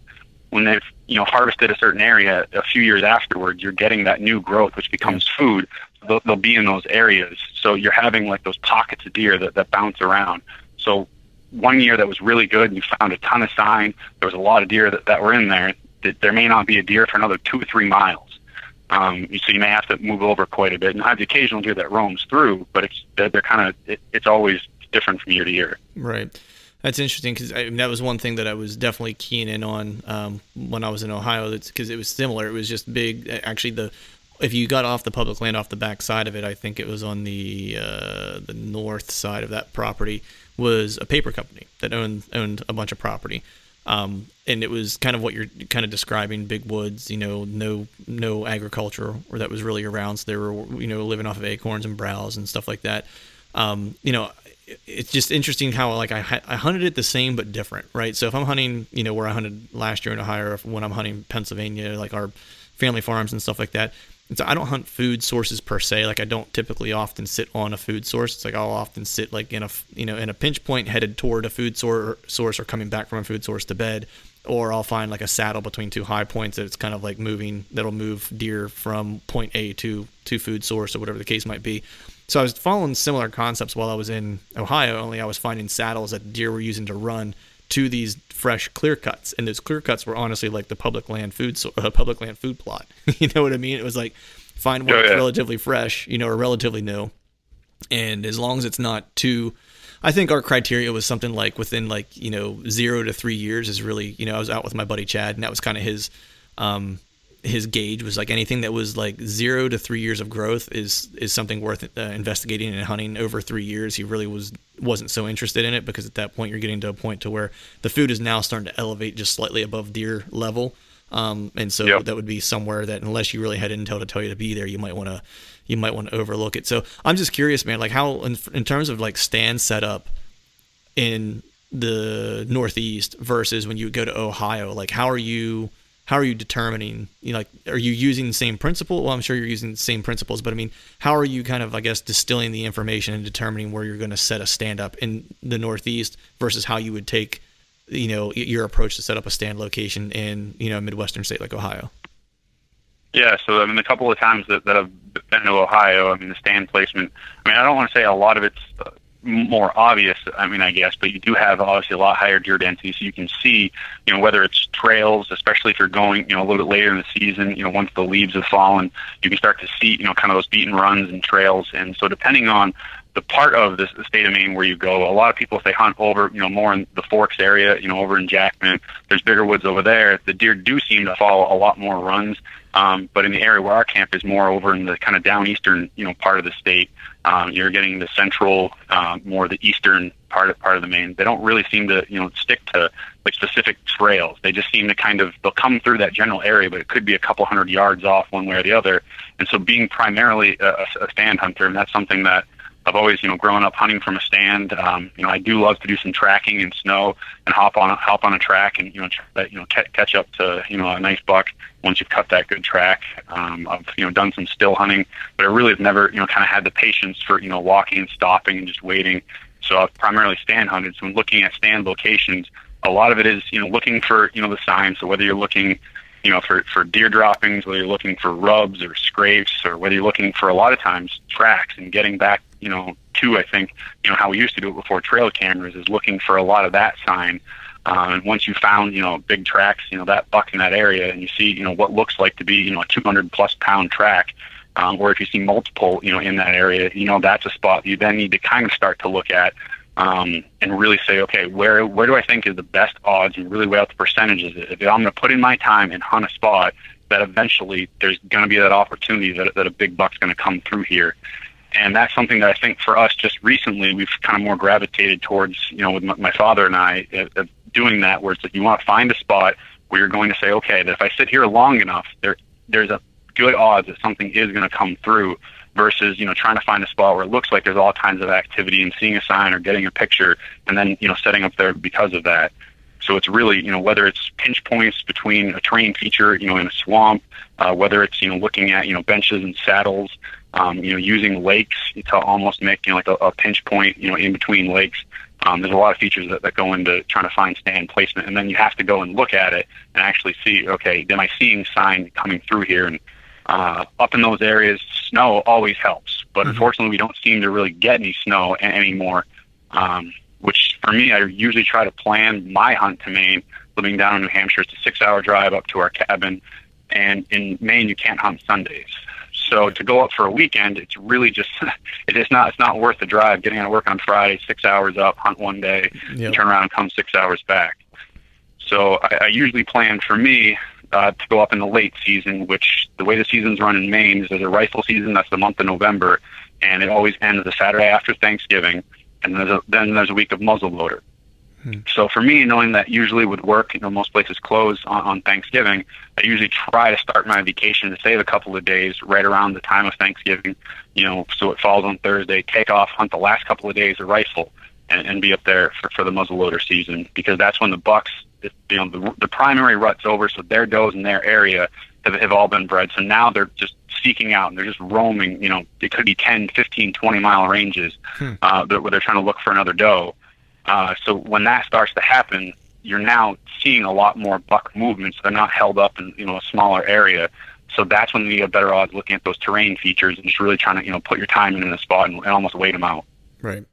When they've, you know, harvested a certain area a few years afterwards, you're getting that new growth, which becomes food they'll, they'll be in those areas. So you're having like those pockets of deer that, that bounce around. So one year that was really good, and you found a ton of sign. There was a lot of deer that, that were in there. that There may not be a deer for another two or three miles. Um, so you may have to move over quite a bit and I have the occasional deer that roams through, but it's they're, they're kind of it, it's always different from year to year. Right. That's interesting because that was one thing that I was definitely keen in on um, when I was in Ohio. That's Because it was similar. It was just big. Actually, the if you got off the public land off the back side of it, I think it was on the uh, the north side of that property was a paper company that owned owned a bunch of property. Um, and it was kind of what you're kind of describing big woods you know no no agriculture or that was really around. So they were you know living off of acorns and browse and stuff like that. Um, you know it's just interesting how like I, I hunted it the same but different right? So if i'm hunting you know where i hunted last year in ohio or when i'm hunting pennsylvania like our family farms and stuff like that and so I don't hunt food sources per se. Like I don't typically often sit on a food source. It's like I'll often sit like in a you know in a pinch point headed toward a food source or coming back from a food source to bed, or I'll find like a saddle between two high points that it's kind of like moving that'll move deer from point A to to food source or whatever the case might be. So I was following similar concepts while I was in Ohio. Only I was finding saddles that deer were using to run to these fresh clear cuts, and those clear cuts were honestly like the public land food so, uh, public land food plot. you know what I mean? It was like find one oh, yeah. relatively fresh, you know, or relatively new, and as long as it's not too. I think our criteria was something like within like you know zero to three years is really you know I was out with my buddy Chad and that was kind of his um, his gauge was like anything that was like zero to three years of growth is is something worth uh, investigating and hunting over three years. He really was wasn't so interested in it because at that point you're getting to a point to where the food is now starting to elevate just slightly above deer level, um, and so yep. that would be somewhere that unless you really had intel to tell you to be there, you might want to you might want to overlook it. So I'm just curious, man, like how in, in terms of like stand setup in the Northeast versus when you go to Ohio, like how are you? How are you determining you know like are you using the same principle? Well i'm sure you're using the same principles but i mean how are you kind of i guess distilling the information and determining where you're going to set a stand up in the northeast versus how you would take you know your approach to set up a stand location in you know a midwestern state like ohio? Yeah so i mean a couple of times that, that i've been to ohio i mean the stand placement i mean i don't want to say a lot of it's uh, more obvious, I mean, I guess, but you do have obviously a lot higher deer density, so you can see, you know, whether it's trails, especially if you're going, you know, a little bit later in the season, you know, once the leaves have fallen, you can start to see, you know, kind of those beaten runs and trails. And so depending on the part of the state of Maine where you go, a lot of people, if they hunt over, you know, more in the Forks area, you know, over in Jackman, there's bigger woods over there, the deer do seem to follow a lot more runs. Um, but in the area where our camp is more over in the kind of down eastern, you know, part of the state, um, you're getting the central, uh, more the eastern part of part of the Maine. They don't really seem to, you know, stick to like specific trails. They just seem to kind of they'll come through that general area, but it could be a couple hundred yards off one way or the other. And so, being primarily a, a stand hunter, and that's something that I've always, you know, grown up hunting from a stand. Um, you know, I do love to do some tracking in snow and hop on a, hop on a track and you know try you know ca- catch up to you know a nice buck once you've cut that good track. Um, I've you know done some still hunting, but I really have never you know kind of had the patience for you know walking and stopping and just waiting. So I've primarily stand hunted. So when looking at stand locations, a lot of it is you know looking for you know the signs. So whether you're looking you know, for, for deer droppings, whether you're looking for rubs or scrapes, or whether you're looking for a lot of times tracks and getting back, you know, to I think, you know, how we used to do it before trail cameras is looking for a lot of that sign. Um, and once you found, you know, big tracks, you know, that buck in that area, and you see, you know, what looks like to be, you know, a 200 plus pound track, um, or if you see multiple, you know, in that area, you know, that's a spot you then need to kind of start to look at um, and really say, okay, where where do I think is the best odds, and really weigh out the percentages. If I'm going to put in my time and hunt a spot, that eventually there's going to be that opportunity that that a big buck's going to come through here. And that's something that I think for us just recently we've kind of more gravitated towards, you know, with my father and I uh, doing that, where it's like you want to find a spot where you're going to say, okay, that if I sit here long enough, there there's a good odds that something is going to come through versus you know trying to find a spot where it looks like there's all kinds of activity and seeing a sign or getting a picture and then you know setting up there because of that. So it's really you know whether it's pinch points between a terrain feature you know in a swamp uh, whether it's you know looking at you know benches and saddles um, you know using lakes to almost make you know like a, a pinch point you know in between lakes um, there's a lot of features that, that go into trying to find stand placement and then you have to go and look at it and actually see okay am i seeing sign coming through here and uh, up in those areas, snow always helps, but mm-hmm. unfortunately, we don't seem to really get any snow a- anymore. Um, which for me, I usually try to plan my hunt to Maine. Living down in New Hampshire, it's a six-hour drive up to our cabin, and in Maine, you can't hunt Sundays. So to go up for a weekend, it's really just it is not it's not worth the drive. Getting out of work on Friday, six hours up, hunt one day, yep. and turn around and come six hours back. So I, I usually plan for me uh, to go up in the late season, which the way the seasons run in Maine is there's a rifle season that's the month of November, and it always ends the Saturday after Thanksgiving, and there's a, then there's a week of muzzleloader. Hmm. So for me, knowing that usually would work, you know, most places close on, on Thanksgiving. I usually try to start my vacation to save a couple of days right around the time of Thanksgiving, you know, so it falls on Thursday. Take off, hunt the last couple of days of rifle, and, and be up there for, for the muzzleloader season because that's when the bucks you know the, the primary rut's over, so their does in their area have, have all been bred. So now they're just seeking out and they're just roaming. You know, it could be 10, 15, 20 mile ranges hmm. uh, where they're trying to look for another doe. Uh, so when that starts to happen, you're now seeing a lot more buck movements. They're not held up in you know a smaller area. So that's when you have better odds looking at those terrain features and just really trying to you know put your time in a spot and, and almost wait them out. Right.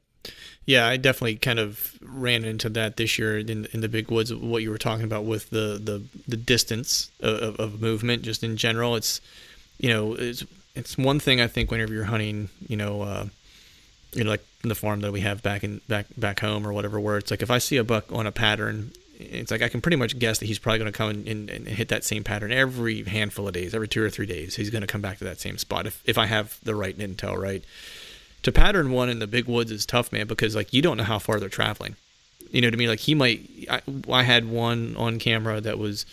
Yeah, I definitely kind of ran into that this year in, in the big woods. What you were talking about with the the, the distance of, of movement, just in general, it's you know it's it's one thing I think whenever you're hunting, you know, uh, you know, like in the farm that we have back in back back home or whatever, where it's like if I see a buck on a pattern, it's like I can pretty much guess that he's probably going to come and, and, hit that same pattern every handful of days, every two or three days. He's going to come back to that same spot if if I have the right intel, right to pattern one in the big woods is tough, man, because like you don't know how far they're traveling. You know what I mean? Like he might. I, I had one on camera that was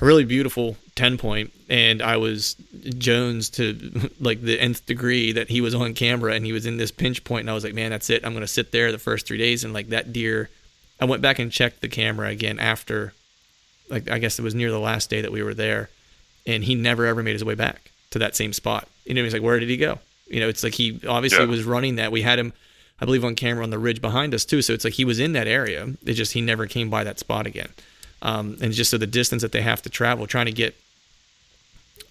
a really beautiful 10 point and i was jones to like the nth degree that he was on camera and he was in this pinch point and i was like man that's it i'm going to sit there the first three days and like that deer i went back and checked the camera again after like i guess it was near the last day that we were there and he never ever made his way back to that same spot you know he's like where did he go you know, it's like he obviously yeah. was running that. We had him, I believe, on camera on the ridge behind us too. So it's like he was in that area. It just he never came by that spot again. Um, and just so the distance that they have to travel, trying to get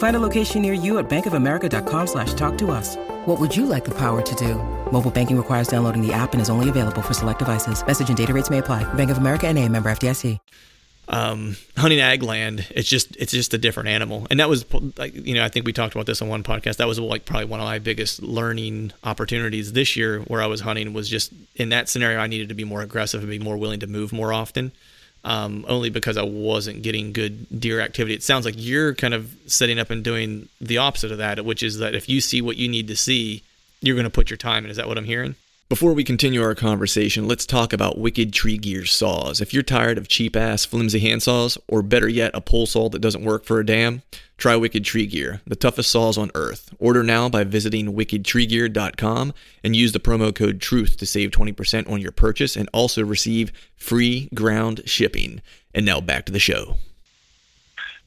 Find a location near you at bankofamerica.com slash talk to us. What would you like the power to do? Mobile banking requires downloading the app and is only available for select devices. Message and data rates may apply. Bank of America and a member FDIC. Um, hunting ag land, it's just it's just a different animal, and that was like you know I think we talked about this on one podcast. That was like probably one of my biggest learning opportunities this year, where I was hunting was just in that scenario I needed to be more aggressive and be more willing to move more often. Um, only because I wasn't getting good deer activity. It sounds like you're kind of setting up and doing the opposite of that, which is that if you see what you need to see, you're going to put your time in. Is that what I'm hearing? Before we continue our conversation, let's talk about Wicked Tree Gear saws. If you're tired of cheap ass flimsy handsaws, or better yet, a pole saw that doesn't work for a damn, try Wicked Tree Gear, the toughest saws on earth. Order now by visiting wickedtreegear.com and use the promo code TRUTH to save 20% on your purchase and also receive free ground shipping. And now back to the show.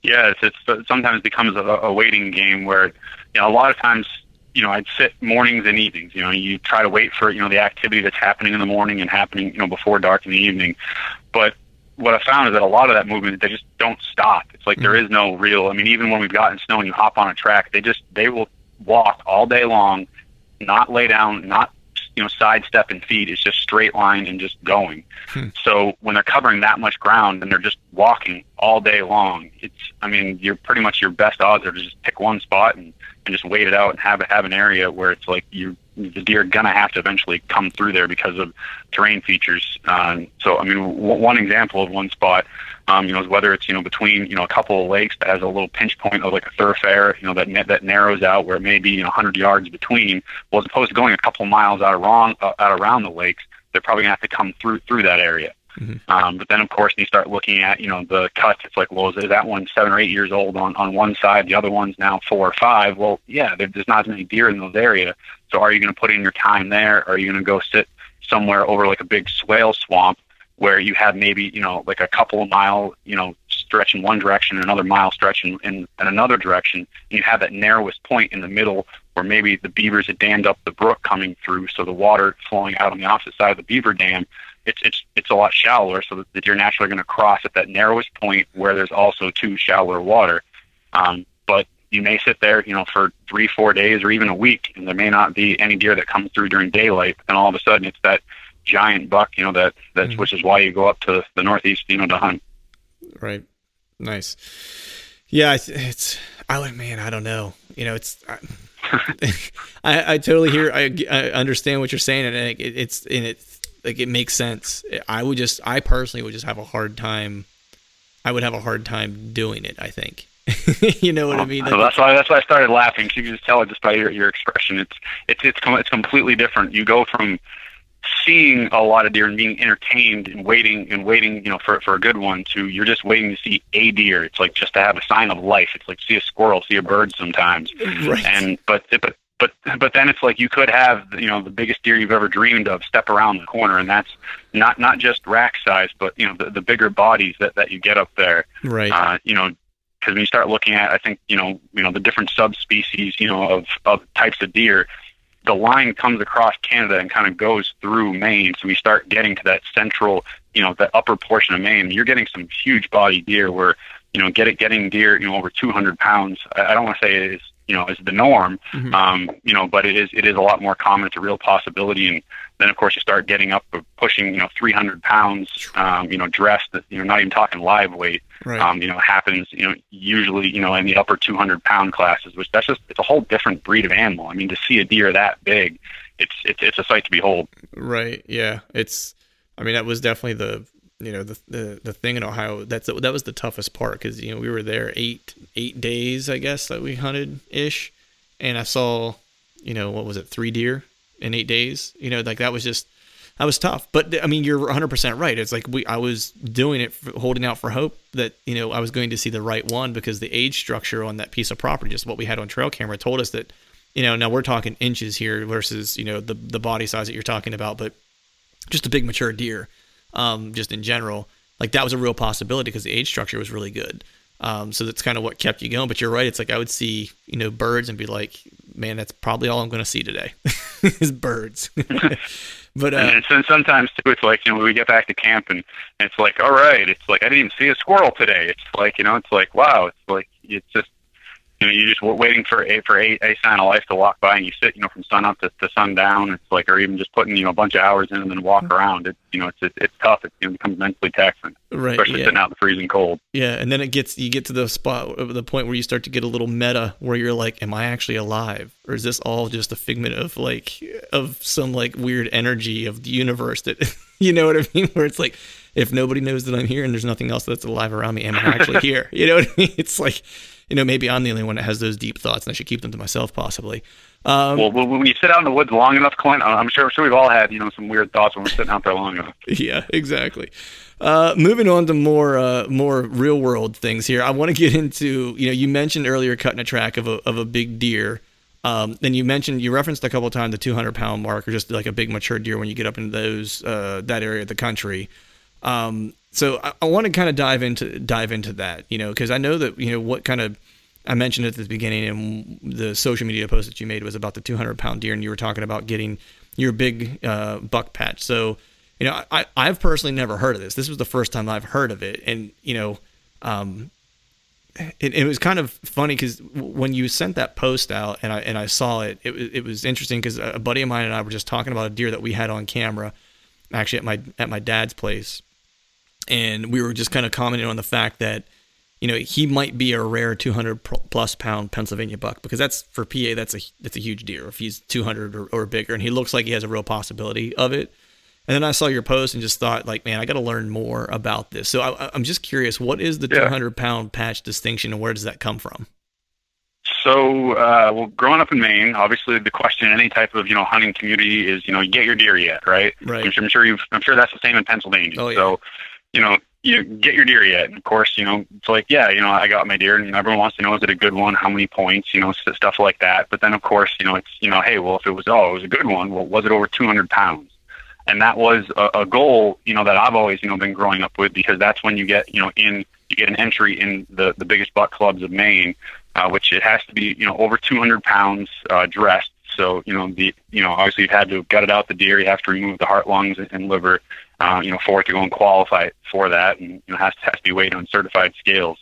Yeah, it's, it's sometimes becomes a, a waiting game where, you know, a lot of times you know, I'd sit mornings and evenings. You know, you try to wait for you know the activity that's happening in the morning and happening you know before dark in the evening. But what I found is that a lot of that movement they just don't stop. It's like mm-hmm. there is no real. I mean, even when we've gotten snow and you hop on a track, they just they will walk all day long, not lay down, not you know sidestep and feed. It's just straight line and just going. Hmm. So when they're covering that much ground and they're just walking all day long, it's I mean you're pretty much your best odds are to just pick one spot and and just wait it out and have have an area where it's like you the deer are gonna have to eventually come through there because of terrain features. Um, so I mean, w- one example of one spot, um, you know, is whether it's you know between you know a couple of lakes that has a little pinch point of like a thoroughfare, you know, that that narrows out where maybe you know 100 yards between. Well, as opposed to going a couple miles out around uh, out around the lakes, they're probably gonna have to come through through that area. Mm-hmm. Um, but then, of course, you start looking at you know the cuts. It's like, well, is that one seven or eight years old on on one side? The other one's now four or five. Well, yeah, there's not as many deer in those areas. So, are you going to put in your time there? Or are you going to go sit somewhere over like a big swale swamp where you have maybe you know like a couple of mile you know stretch in one direction, another mile stretch in, in, in another direction, and you have that narrowest point in the middle where maybe the beavers had dammed up the brook coming through, so the water flowing out on the opposite side of the beaver dam it's it's it's a lot shallower, so that you're naturally going to cross at that narrowest point where there's also too shallower water. Um, but you may sit there, you know, for three, four days, or even a week, and there may not be any deer that comes through during daylight. And all of a sudden, it's that giant buck, you know, that that's mm-hmm. which is why you go up to the northeast, you know, to hunt. Right. Nice. Yeah, it's. I like, man, I don't know. You know, it's. I, I, I totally hear. I, I understand what you're saying, and it, it's and it's like it makes sense. I would just, I personally would just have a hard time. I would have a hard time doing it. I think. you know what I mean? So that's why that's why I started laughing. Cause You can just tell it just by your, your expression. It's it's it's it's completely different. You go from seeing a lot of deer and being entertained and waiting and waiting, you know, for for a good one to you're just waiting to see a deer. It's like just to have a sign of life. It's like see a squirrel, see a bird sometimes. Right. And but but but but then it's like you could have you know the biggest deer you've ever dreamed of step around the corner, and that's not not just rack size, but you know the, the bigger bodies that that you get up there. Right. Uh, you know, because when you start looking at, I think you know you know the different subspecies you know of of types of deer. The line comes across Canada and kind of goes through Maine. So we start getting to that central, you know, the upper portion of Maine. You're getting some huge body deer where, you know, get it, getting deer, you know, over 200 pounds. I don't want to say it is you know is the norm. Mm-hmm. Um, you know, but it is it is a lot more common. It's a real possibility, and then of course you start getting up pushing you know 300 pounds. Um, you know, dressed. You know, not even talking live weight. Right. Um, you know, happens. You know, usually you know in the upper 200 pound classes, which that's just it's a whole different breed of animal. I mean, to see a deer that big, it's it's it's a sight to behold. Right. Yeah. It's. I mean, that was definitely the you know the the, the thing in Ohio that's that was the toughest part because you know we were there eight eight days I guess that we hunted ish, and I saw you know what was it three deer in eight days? You know like that was just that was tough. But I mean you're 100 percent right. It's like we I was doing it for, holding out for hope that you know I was going to see the right one because the age structure on that piece of property just what we had on trail camera told us that you know now we're talking inches here versus you know the the body size that you're talking about but just a big mature deer um, just in general, like that was a real possibility because the age structure was really good. Um, so that's kind of what kept you going. But you're right. It's like I would see, you know, birds and be like, man, that's probably all I'm going to see today is birds. but uh, and, and sometimes too, it's like you know we get back to camp and, and it's like, all right, it's like I didn't even see a squirrel today. It's like you know, it's like wow, it's like it's just you know, you're just waiting for a for a, a sign of life to walk by, and you sit, you know, from sun up to, to sundown. It's like, or even just putting, you know, a bunch of hours in and then walk mm-hmm. around. It, you know, it's it, it's tough. It, becomes mentally taxing, right? Especially yeah. sitting out in the freezing cold. Yeah, and then it gets you get to the spot, the point where you start to get a little meta, where you're like, "Am I actually alive, or is this all just a figment of like of some like weird energy of the universe that, you know what I mean? Where it's like, if nobody knows that I'm here and there's nothing else that's alive around me, am I actually here? You know what I mean? It's like, you know, maybe I'm the only one that has those deep thoughts, and I should keep them to myself, possibly. Um, well, when you sit out in the woods long enough, Clint, I'm sure, I'm sure we've all had, you know, some weird thoughts when we're sitting out there long enough. Yeah, exactly. Uh, moving on to more uh, more real world things here. I want to get into you know you mentioned earlier cutting a track of a of a big deer. Um, then you mentioned you referenced a couple of times the 200 pound mark or just like a big mature deer when you get up into those uh, that area of the country. Um, so I, I want to kind of dive into dive into that, you know, because I know that you know what kind of I mentioned at the beginning and the social media post that you made was about the 200 pound deer, and you were talking about getting your big uh, buck patch. So you know, I, I've personally never heard of this. This was the first time I've heard of it. And, you know, um, it, it was kind of funny because when you sent that post out and I, and I saw it, it, it was interesting because a buddy of mine and I were just talking about a deer that we had on camera actually at my, at my dad's place. And we were just kind of commenting on the fact that, you know, he might be a rare 200 plus pound Pennsylvania buck because that's for PA, that's a, that's a huge deer if he's 200 or, or bigger. And he looks like he has a real possibility of it. And then I saw your post and just thought, like, man, I got to learn more about this. So I, am just curious, what is the yeah. 200 pound patch distinction, and where does that come from? So, uh, well, growing up in Maine, obviously the question in any type of you know hunting community is, you know, you get your deer yet, right? Right. I'm sure, I'm sure you've, I'm sure that's the same in Pennsylvania. Oh, yeah. So, you know, you get your deer yet? And of course, you know, it's like, yeah, you know, I got my deer, and everyone wants to know is it a good one? How many points? You know, stuff like that. But then, of course, you know, it's you know, hey, well, if it was oh, it was a good one. Well, was it over 200 pounds? and that was a, a goal you know that I've always you know been growing up with because that's when you get you know in you get an entry in the the biggest buck clubs of Maine, uh, which it has to be you know over 200 pounds uh, dressed. So you know the you know obviously you've had to gut it out the deer. You have to remove the heart, lungs, and liver. Uh, you know for it to go and qualify for that, and you know has to has to be weighed on certified scales.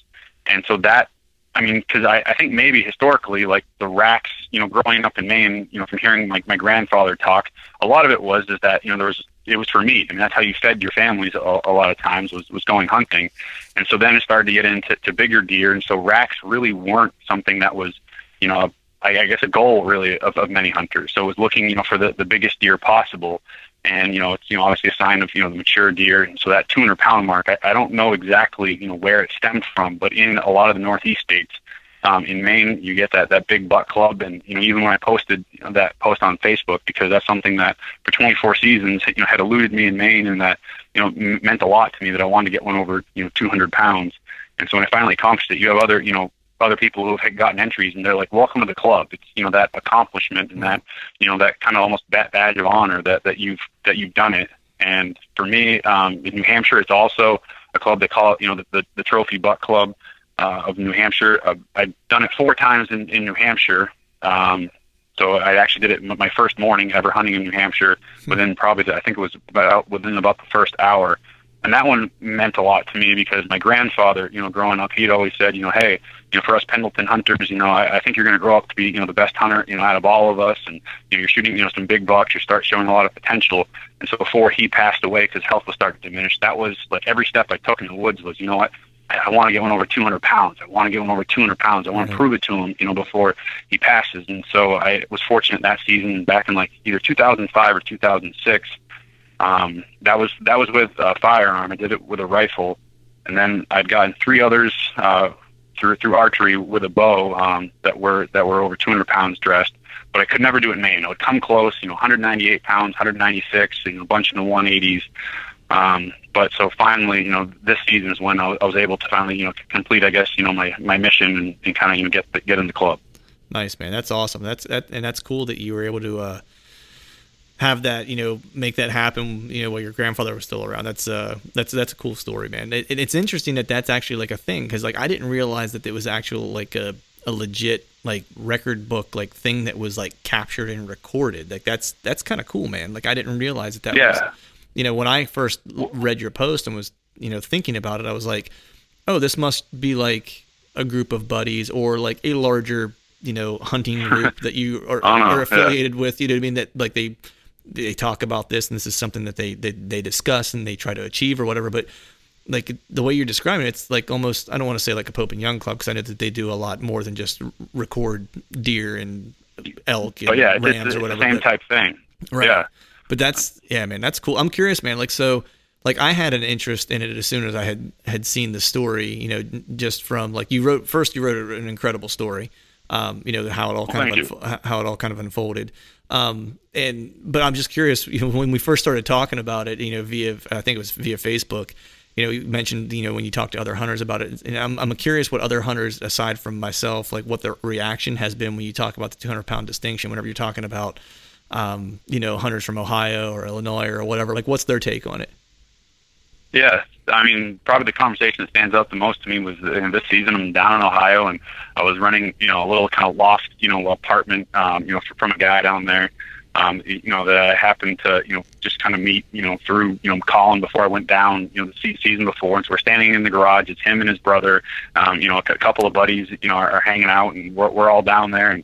And so that I mean, because I, I think maybe historically, like the racks, you know, growing up in Maine, you know, from hearing like my grandfather talk, a lot of it was is that you know there was it was for meat. I mean, that's how you fed your families a, a lot of times was was going hunting, and so then it started to get into to bigger deer, and so racks really weren't something that was, you know, I, I guess a goal really of, of many hunters. So it was looking, you know, for the the biggest deer possible, and you know it's you know obviously a sign of you know the mature deer and so that 200 pound mark I, I don't know exactly you know where it stemmed from but in a lot of the northeast states um, in Maine you get that that big buck club and you know even when I posted you know, that post on Facebook because that's something that for 24 seasons you know had eluded me in Maine and that you know m- meant a lot to me that I wanted to get one over you know 200 pounds. And so when I finally accomplished it you have other you know other people who have gotten entries and they're like, welcome to the club. It's, you know, that accomplishment and that, you know, that kind of almost badge of honor that, that you've, that you've done it. And for me, um, in New Hampshire, it's also a club they call it, you know, the, the, the Trophy Buck Club uh, of New Hampshire. Uh, I've done it four times in, in New Hampshire. Um, so I actually did it my first morning ever hunting in New Hampshire within probably, the, I think it was about within about the first hour and that one meant a lot to me because my grandfather, you know, growing up, he'd always said, you know, hey, you know, for us Pendleton hunters, you know, I, I think you're going to grow up to be, you know, the best hunter, you know, out of all of us, and you know, you're shooting, you know, some big bucks, you start showing a lot of potential. And so before he passed away, because health was starting to diminish, that was like every step I took in the woods was, you know what, I, I want to get one over 200 pounds. I want to get one over 200 pounds. I want to mm-hmm. prove it to him, you know, before he passes. And so I was fortunate that season, back in like either 2005 or 2006 um, that was that was with a firearm. I did it with a rifle, and then I'd gotten three others uh, through through archery with a bow um, that were that were over 200 pounds dressed. But I could never do it in Maine. It would come close, you know, 198 pounds, 196, you know, a bunch in the 180s. Um, but so finally, you know, this season is when I I was able to finally, you know, complete, I guess, you know, my, my mission and, and kind of, you know, get get in the club. Nice, man. That's awesome. That's that, and that's cool that you were able to uh, have that you know make that happen you know while your grandfather was still around. That's uh that's that's a cool story man. It, it's interesting that that's actually like a thing because like i didn't realize that it was actual like a, a legit like record book like thing that was like captured and recorded. Like that's that's kind of cool man. Like i didn't realize that that yeah. was you know when i first read your post and was you know thinking about it i was like oh this must be like a group of buddies or like a larger you know hunting group that you are, are affiliated yeah. with you know what i mean? That like they they talk about this and this is something that they, they they discuss and they try to achieve or whatever but like the way you're describing it, it's like almost I don't want to say like a Pope and Young club because I know that they do a lot more than just record deer and elk and oh, yeah, rams it's, or whatever. Same but, type thing. Right. Yeah. But that's yeah, man, that's cool. I'm curious, man. Like so like I had an interest in it as soon as I had had seen the story. You know, just from like you wrote first, you wrote an incredible story. Um, you know how it all kind of unfo- how it all kind of unfolded. Um, and but I'm just curious. You know, when we first started talking about it, you know, via I think it was via Facebook. You know, you mentioned you know when you talk to other hunters about it, and I'm I'm curious what other hunters aside from myself, like what their reaction has been when you talk about the 200 pound distinction. Whenever you're talking about, um, you know, hunters from Ohio or Illinois or whatever, like what's their take on it? Yeah, I mean, probably the conversation that stands out the most to me was uh, this season. I'm down in Ohio, and I was running, you know, a little kind of loft, you know, apartment, um, you know, from a guy down there, um, you know, that I happened to, you know, just kind of meet, you know, through, you know, calling before I went down, you know, the season before. And so we're standing in the garage. It's him and his brother. Um, you know, a couple of buddies, you know, are, are hanging out, and we're we're all down there. And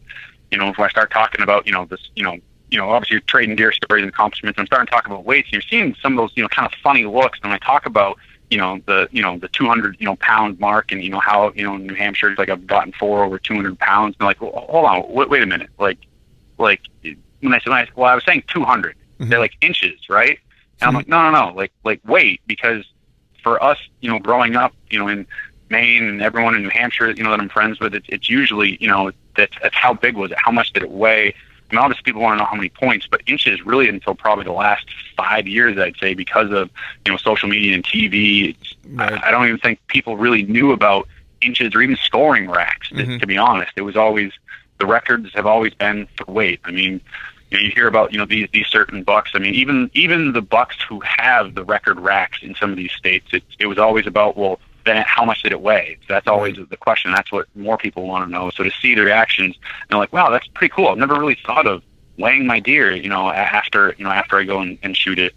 you know, when I start talking about, you know, this, you know, you know, obviously you're trading deer stories and accomplishments. I'm starting to talk about weights, and you're seeing some of those, you know, kind of funny looks. And I talk about, you know, the, you know, the 200, you know, pound mark, and you know how, you know, in New Hampshire, like I've gotten four over 200 pounds. And like, well, hold on, wait, wait a minute, like, like when I said, when I, well, I was saying 200. Mm-hmm. They're like inches, right? And I'm like, no, no, no, like, like weight, because for us, you know, growing up, you know, in Maine and everyone in New Hampshire, you know, that I'm friends with, it's, it's usually, you know, that's, that's how big was it? How much did it weigh? I mean, obviously people want to know how many points, but inches really until probably the last five years, I'd say, because of you know social media and TV. Right. I, I don't even think people really knew about inches or even scoring racks. Mm-hmm. To, to be honest, it was always the records have always been for weight. I mean, you, know, you hear about you know these these certain bucks. I mean, even even the bucks who have the record racks in some of these states, it it was always about well then how much did it weigh? So that's always the question. That's what more people want to know. So to see the reactions, and they're like, wow, that's pretty cool. I've never really thought of weighing my deer, you know, after you know after I go and, and shoot it.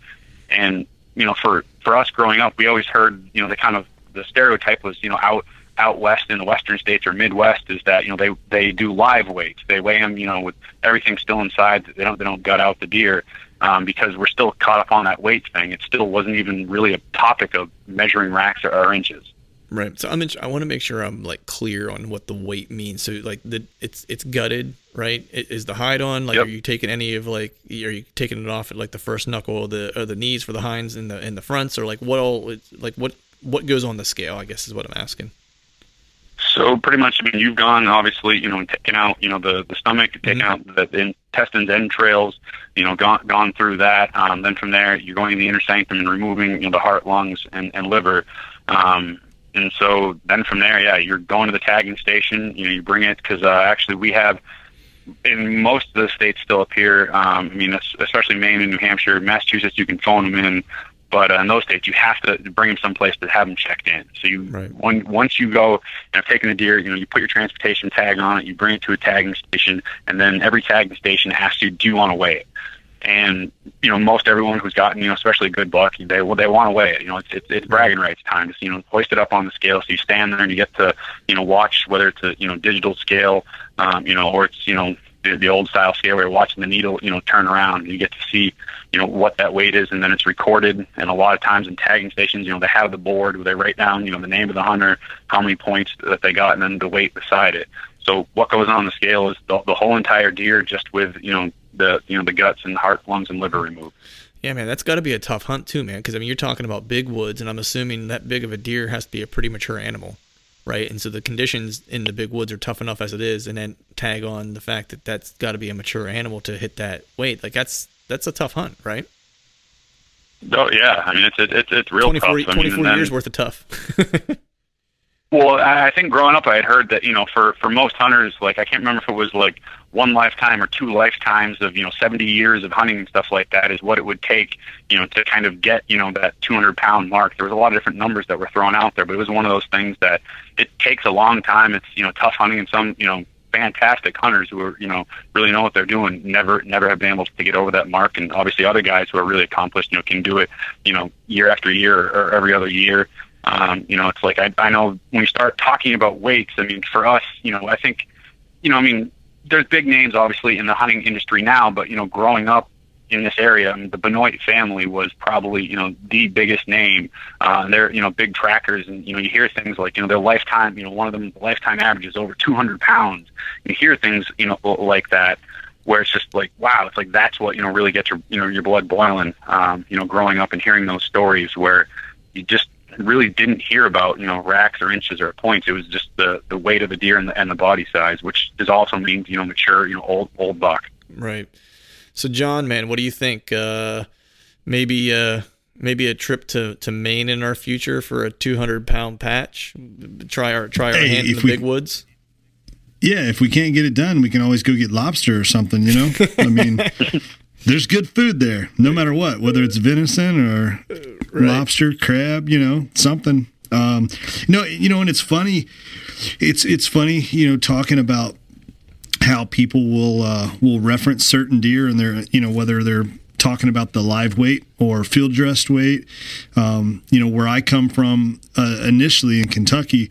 And you know, for for us growing up, we always heard, you know, the kind of the stereotype was, you know, out out west in the western states or Midwest is that you know they they do live weights. They weigh them, you know, with everything still inside. They don't they don't gut out the deer um, because we're still caught up on that weight thing. It still wasn't even really a topic of measuring racks or, or inches. Right. So I'm in, I want to make sure I'm like clear on what the weight means. So like the it's it's gutted, right? Is the hide on? Like, yep. are you taking any of like are you taking it off at like the first knuckle or the or the knees for the hinds and the in the fronts or like what all like what what goes on the scale? I guess is what I'm asking. So pretty much, I mean, you've gone obviously, you know, taking out, you know, the the stomach, taking mm-hmm. out the, the intestines, entrails, you know, gone gone through that. Um, then from there, you're going in the inner sanctum and removing, you know, the heart, lungs, and and liver. Um, and so then from there, yeah, you're going to the tagging station. You know, you bring it because uh, actually we have in most of the states still up here. Um, I mean, especially Maine and New Hampshire, Massachusetts, you can phone them in. But uh, in those states, you have to bring them someplace to have them checked in. So you, right. when, once you go and have taken the deer, you know, you put your transportation tag on it, you bring it to a tagging station, and then every tagging station asks you, do you want to weigh it? And you know most everyone who's gotten you know especially a good buck they well they want to weigh it you know it's it's, it's bragging rights time just you know hoist it up on the scale so you stand there and you get to you know watch whether it's a you know digital scale um, you know or it's you know the, the old style scale where you're watching the needle you know turn around and you get to see you know what that weight is and then it's recorded and a lot of times in tagging stations you know they have the board where they write down you know the name of the hunter how many points that they got and then the weight beside it so what goes on the scale is the, the whole entire deer just with you know the you know the guts and heart, lungs, and liver removed. Yeah, man, that's got to be a tough hunt too, man. Because I mean, you're talking about big woods, and I'm assuming that big of a deer has to be a pretty mature animal, right? And so the conditions in the big woods are tough enough as it is, and then tag on the fact that that's got to be a mature animal to hit that weight. Like that's that's a tough hunt, right? Oh yeah, I mean it's it's it's real 24, tough. 24 mean, years then, worth of tough. well, I think growing up, I had heard that you know for for most hunters, like I can't remember if it was like one lifetime or two lifetimes of you know 70 years of hunting and stuff like that is what it would take you know to kind of get you know that 200 pound mark. There was a lot of different numbers that were thrown out there but it was one of those things that it takes a long time. It's you know tough hunting and some you know fantastic hunters who are you know really know what they're doing never never have been able to get over that mark. And obviously other guys who are really accomplished you know can do it you know year after year or every other year um, you know it's like I, I know when we start talking about weights i mean for us you know i think you know i mean there's big names obviously in the hunting industry now, but you know, growing up in this area, I mean, the Benoit family was probably you know the biggest name. Uh, they're you know big trackers, and you know you hear things like you know their lifetime, you know one of them lifetime average is over 200 pounds. You hear things you know like that, where it's just like wow, it's like that's what you know really gets your you know your blood boiling. Um, you know, growing up and hearing those stories where you just really didn't hear about you know racks or inches or points. It was just the the weight of the deer and the, and the body size, which is also means you know mature, you know old old buck. Right. So John, man, what do you think? Uh, maybe uh, maybe a trip to, to Maine in our future for a 200 pound patch. Try our try our Hey, hand in the we- big woods. Yeah, if we can't get it done, we can always go get lobster or something, you know? I mean, there's good food there, no matter what, whether it's venison or lobster, crab, you know, something. Um, no, you know, and it's funny. It's it's funny, you know, talking about how people will uh, will reference certain deer and they're you know whether they're talking about the live weight or field dressed weight. Um, you know, where I come from uh, initially in Kentucky,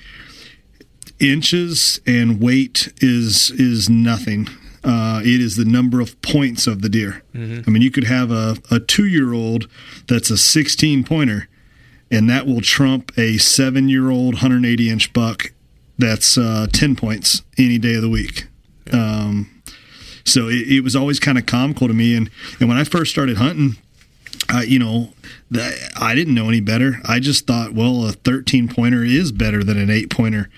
inches and weight is is nothing. Uh, it is the number of points of the deer. I mean, you could have a, a two year old that's a 16 pointer, and that will trump a seven year old 180 inch buck that's uh, 10 points any day of the week. Um, so it, it was always kind of comical to me. And, and when I first started hunting, uh, you know, that I didn't know any better. I just thought, well, a 13 pointer is better than an eight pointer.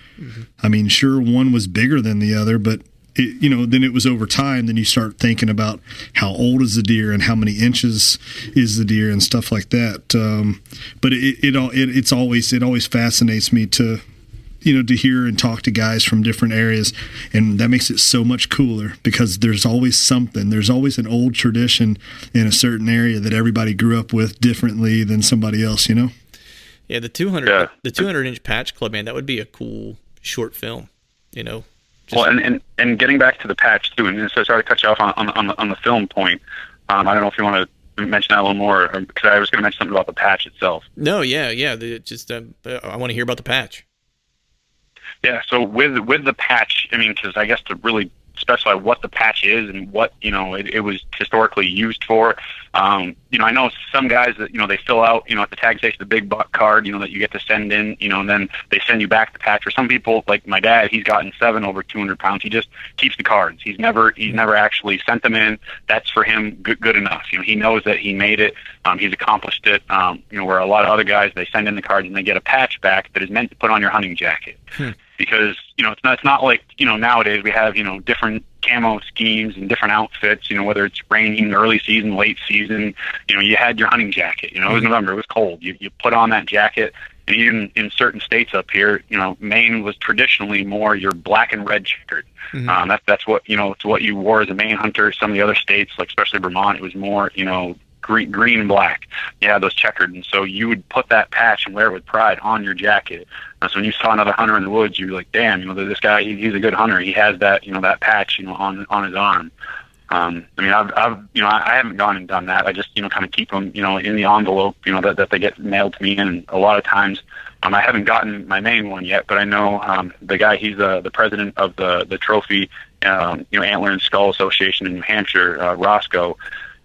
I mean, sure, one was bigger than the other, but it, you know, then it was over time. Then you start thinking about how old is the deer and how many inches is the deer and stuff like that. Um, but it, it all it, it's always it always fascinates me to you know to hear and talk to guys from different areas and that makes it so much cooler because there's always something there's always an old tradition in a certain area that everybody grew up with differently than somebody else you know Yeah, the 200 Yeah. the 200 inch patch club, man, that would be a cool short film. You know. Just- Well, and, and and getting back to the patch too, and so sorry to cut you off on on, on, the, on the film point. Um, I don't know if you want to mention that a little more, because I was going to mention something about the patch itself. no, yeah, yeah. The, just um, uh, I want to hear about the patch. Yeah. So with with the patch, I mean, because I guess to really specify what the patch is and what you know it, it was historically used for. Um, you know, I know some guys that you know they fill out you know at the tag station the big buck card, you know that you get to send in, you know, and then they send you back the patch. For some people, like my dad, he's gotten seven over 200 pounds. He just keeps the cards. He's never he's never actually sent them in. That's for him good, good enough. You know, he knows that he made it. Um, he's accomplished it. Um, you know, where a lot of other guys they send in the cards and they get a patch back that is meant to put on your hunting jacket because you know it's not it's not like you know nowadays we have you know different camo schemes and different outfits. You know whether it's raining, early season, late season. You know you had your hunting jacket. You know it was November, it was cold. You you put on that jacket. And even in certain states up here, you know, Maine was traditionally more your black and red checkered. Um, that's that's what you know, it's what you wore as a Maine hunter. Some of the other states, like especially Vermont, it was more you know green, green and black. Yeah, those checkered, and so you would put that patch and wear it with pride on your jacket. So when you saw another hunter in the woods, you're like, damn, you know, this guy, he, he's a good hunter. He has that, you know, that patch, you know, on on his arm. Um, I mean, I've, I've, you know, I, I haven't gone and done that. I just, you know, kind of keep them, you know, in the envelope, you know, that, that they get mailed to me. And a lot of times, um, I haven't gotten my Maine one yet, but I know um, the guy. He's uh, the president of the the trophy, um, you know, Antler and Skull Association in New Hampshire, uh, Roscoe.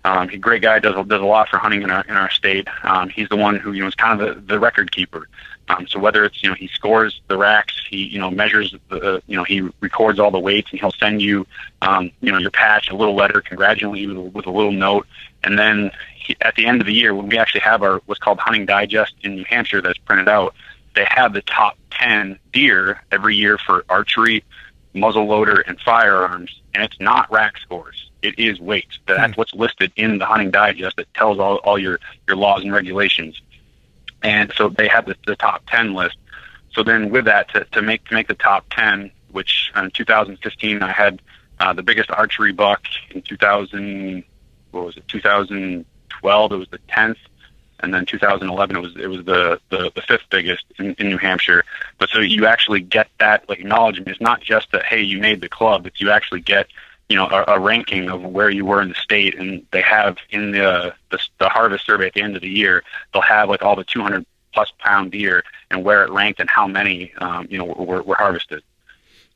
Um, he's a great guy. does does a lot for hunting in our in our state. Um, he's the one who you know is kind of the, the record keeper. Um, so whether it's you know he scores the racks, he you know measures the you know he records all the weights, and he'll send you um, you know your patch, a little letter congratulating you with, a- with a little note, and then he, at the end of the year when we actually have our what's called hunting digest in New Hampshire that's printed out, they have the top ten deer every year for archery, muzzle loader, and firearms, and it's not rack scores. It is weight. That's what's listed in the hunting digest that tells all, all your, your laws and regulations. And so they have the, the top 10 list. So then with that, to, to make to make the top 10, which in 2015 I had uh, the biggest archery buck in 2000, what was it, 2012, it was the 10th. And then 2011, it was it was the, the, the fifth biggest in, in New Hampshire. But so you actually get that like acknowledgement. It's not just that hey you made the club. It's you actually get you know, a, a ranking of where you were in the state, and they have in the, the the harvest survey at the end of the year, they'll have like all the 200 plus pound deer and where it ranked and how many, um, you know, were, were harvested.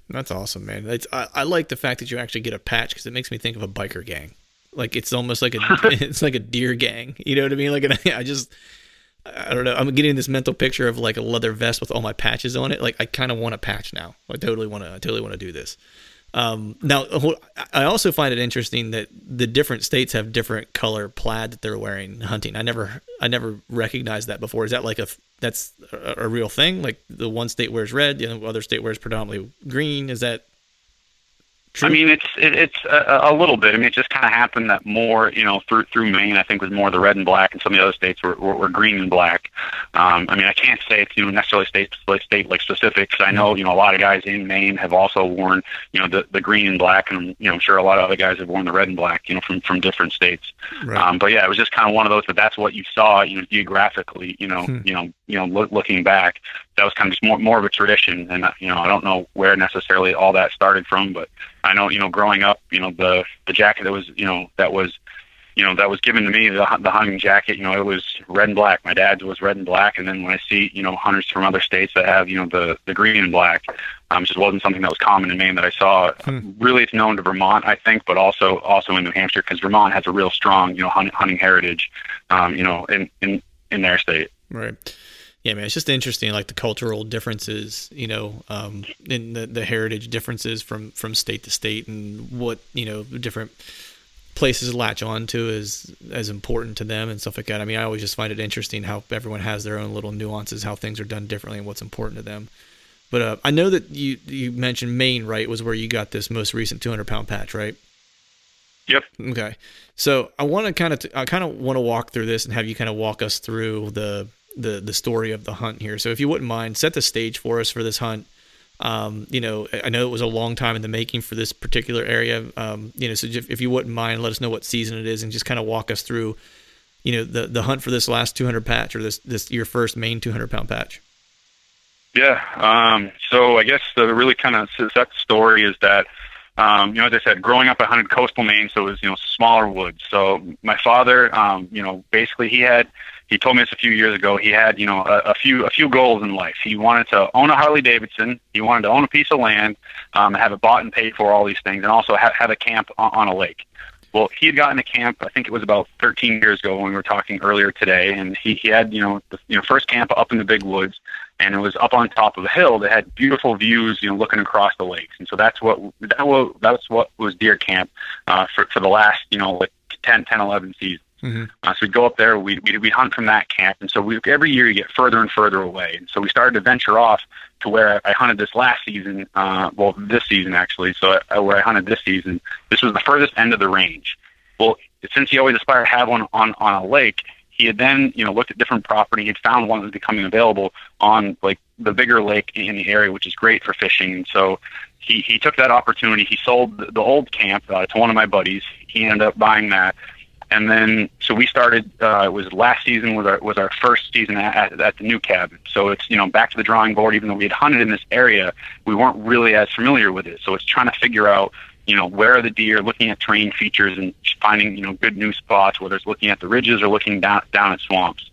That's awesome, man. It's, I, I like the fact that you actually get a patch because it makes me think of a biker gang. Like it's almost like a it's like a deer gang. You know what I mean? Like I just I don't know. I'm getting this mental picture of like a leather vest with all my patches on it. Like I kind of want a patch now. I totally want to. I totally want to do this. Um, now, I also find it interesting that the different states have different color plaid that they're wearing hunting. I never, I never recognized that before. Is that like a that's a, a real thing? Like the one state wears red, the other state wears predominantly green. Is that True. I mean, it's it, it's a, a little bit. I mean, it just kind of happened that more, you know, through through Maine, I think was more the red and black, and some of the other states were were, were green and black. Um, I mean, I can't say it's you know necessarily state like state like specific because I know you know a lot of guys in Maine have also worn you know the the green and black, and you know I'm sure a lot of other guys have worn the red and black, you know, from from different states. Right. Um, but yeah, it was just kind of one of those. But that's what you saw, you know, geographically, you know, hmm. you know, you know, look, looking back, that was kind of just more more of a tradition, and you know, I don't know where necessarily all that started from, but I know, you know, growing up, you know, the the jacket that was, you know, that was, you know, that was given to me, the the hunting jacket, you know, it was red and black. My dad's was red and black, and then when I see, you know, hunters from other states that have, you know, the the green and black, um, just wasn't something that was common in Maine that I saw. Hmm. Really, it's known to Vermont, I think, but also also in New Hampshire because Vermont has a real strong, you know, hunting, hunting heritage, um, you know, in in in their state. Right yeah, man, it's just interesting, like the cultural differences, you know, um, in the, the heritage differences from, from state to state and what, you know, different places latch on to is as important to them and stuff like that. I mean, I always just find it interesting how everyone has their own little nuances, how things are done differently and what's important to them. But uh, I know that you, you mentioned Maine, right, was where you got this most recent 200 pound patch, right? Yep. Okay. So I want to kind of, I kind of want to walk through this and have you kind of walk us through the, the the story of the hunt here. So if you wouldn't mind, set the stage for us for this hunt. Um, you know, I know it was a long time in the making for this particular area. Um, you know, so if, you wouldn't mind, let us know what season it is and just kind of walk us through, you know, the the hunt for this last 200 patch or this this your first Maine 200 pound patch. Yeah. Um, so I guess the really kind of set story is that um, you know, as I said, growing up, I hunted coastal Maine, so it was you know smaller woods. So my father, um, you know, basically he had he told me this a few years ago. He had, you know, a, a few a few goals in life. He wanted to own a Harley Davidson. He wanted to own a piece of land, um, have it bought and paid for, all these things, and also have, have a camp on, on a lake. Well, he had gotten a camp. I think it was about 13 years ago when we were talking earlier today, and he, he had, you know, the you know first camp up in the big woods, and it was up on top of a hill that had beautiful views, you know, looking across the lakes. And so that's what that was that's what was deer camp uh, for for the last, you know, like 10, 10, 11 seasons. Mm-hmm. Uh, so we'd go up there, we'd, we'd, we'd hunt from that camp. And so we, every year you get further and further away. And so we started to venture off to where I hunted this last season, uh, well, this season actually. So I, where I hunted this season, this was the furthest end of the range. Well, since he always aspired to have one on, on a lake, he had then, you know, looked at different property. He'd found one that was becoming available on like the bigger lake in the area, which is great for fishing. And so he, he took that opportunity. He sold the, old camp uh, to one of my buddies. He ended up buying that and then so we started. Uh, it was last season was our was our first season at, at the new cabin. So it's you know back to the drawing board. Even though we had hunted in this area, we weren't really as familiar with it. So it's trying to figure out you know where are the deer, looking at terrain features and finding you know good new spots, whether it's looking at the ridges or looking down down at swamps.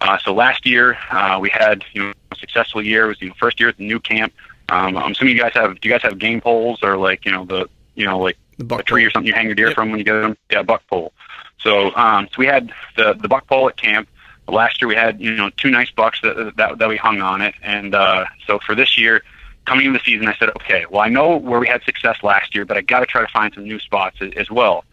Uh, so last year uh, we had you know a successful year. It was you know first year at the new camp. Um, I'm assuming you guys have do you guys have game poles or like you know the you know like the a tree or something you hang your deer yep. from when you get them? Yeah, buck pole. So, um, so we had the the buck pole at camp. Last year we had you know two nice bucks that that, that we hung on it, and uh, so for this year, coming into the season, I said, okay, well I know where we had success last year, but I got to try to find some new spots as, as well.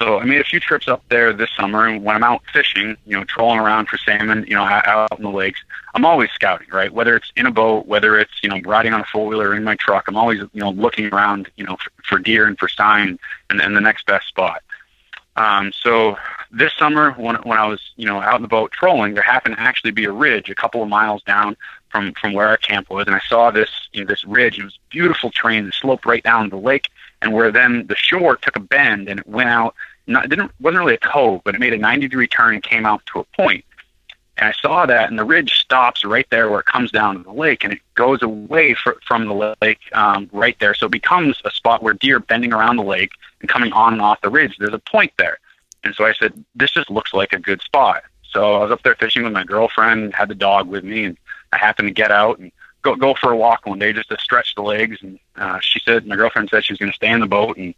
So I made a few trips up there this summer, and when I'm out fishing, you know, trolling around for salmon, you know, out in the lakes, I'm always scouting, right? Whether it's in a boat, whether it's you know riding on a four wheeler in my truck, I'm always you know looking around, you know, for, for deer and for sign and, and the next best spot. Um, so this summer, when, when I was, you know, out in the boat trolling, there happened to actually be a ridge a couple of miles down from, from where our camp was. And I saw this, you know, this ridge. It was beautiful terrain that sloped right down the lake and where then the shore took a bend and it went out. Not, didn't, wasn't really a cove, but it made a 90 degree turn and came out to a point. And I saw that, and the ridge stops right there where it comes down to the lake, and it goes away fr- from the lake um, right there. So it becomes a spot where deer bending around the lake and coming on and off the ridge. There's a point there. And so I said, this just looks like a good spot. So I was up there fishing with my girlfriend, had the dog with me, and I happened to get out and go go for a walk one day just to stretch the legs. And uh, she said, my girlfriend said she was going to stay in the boat, and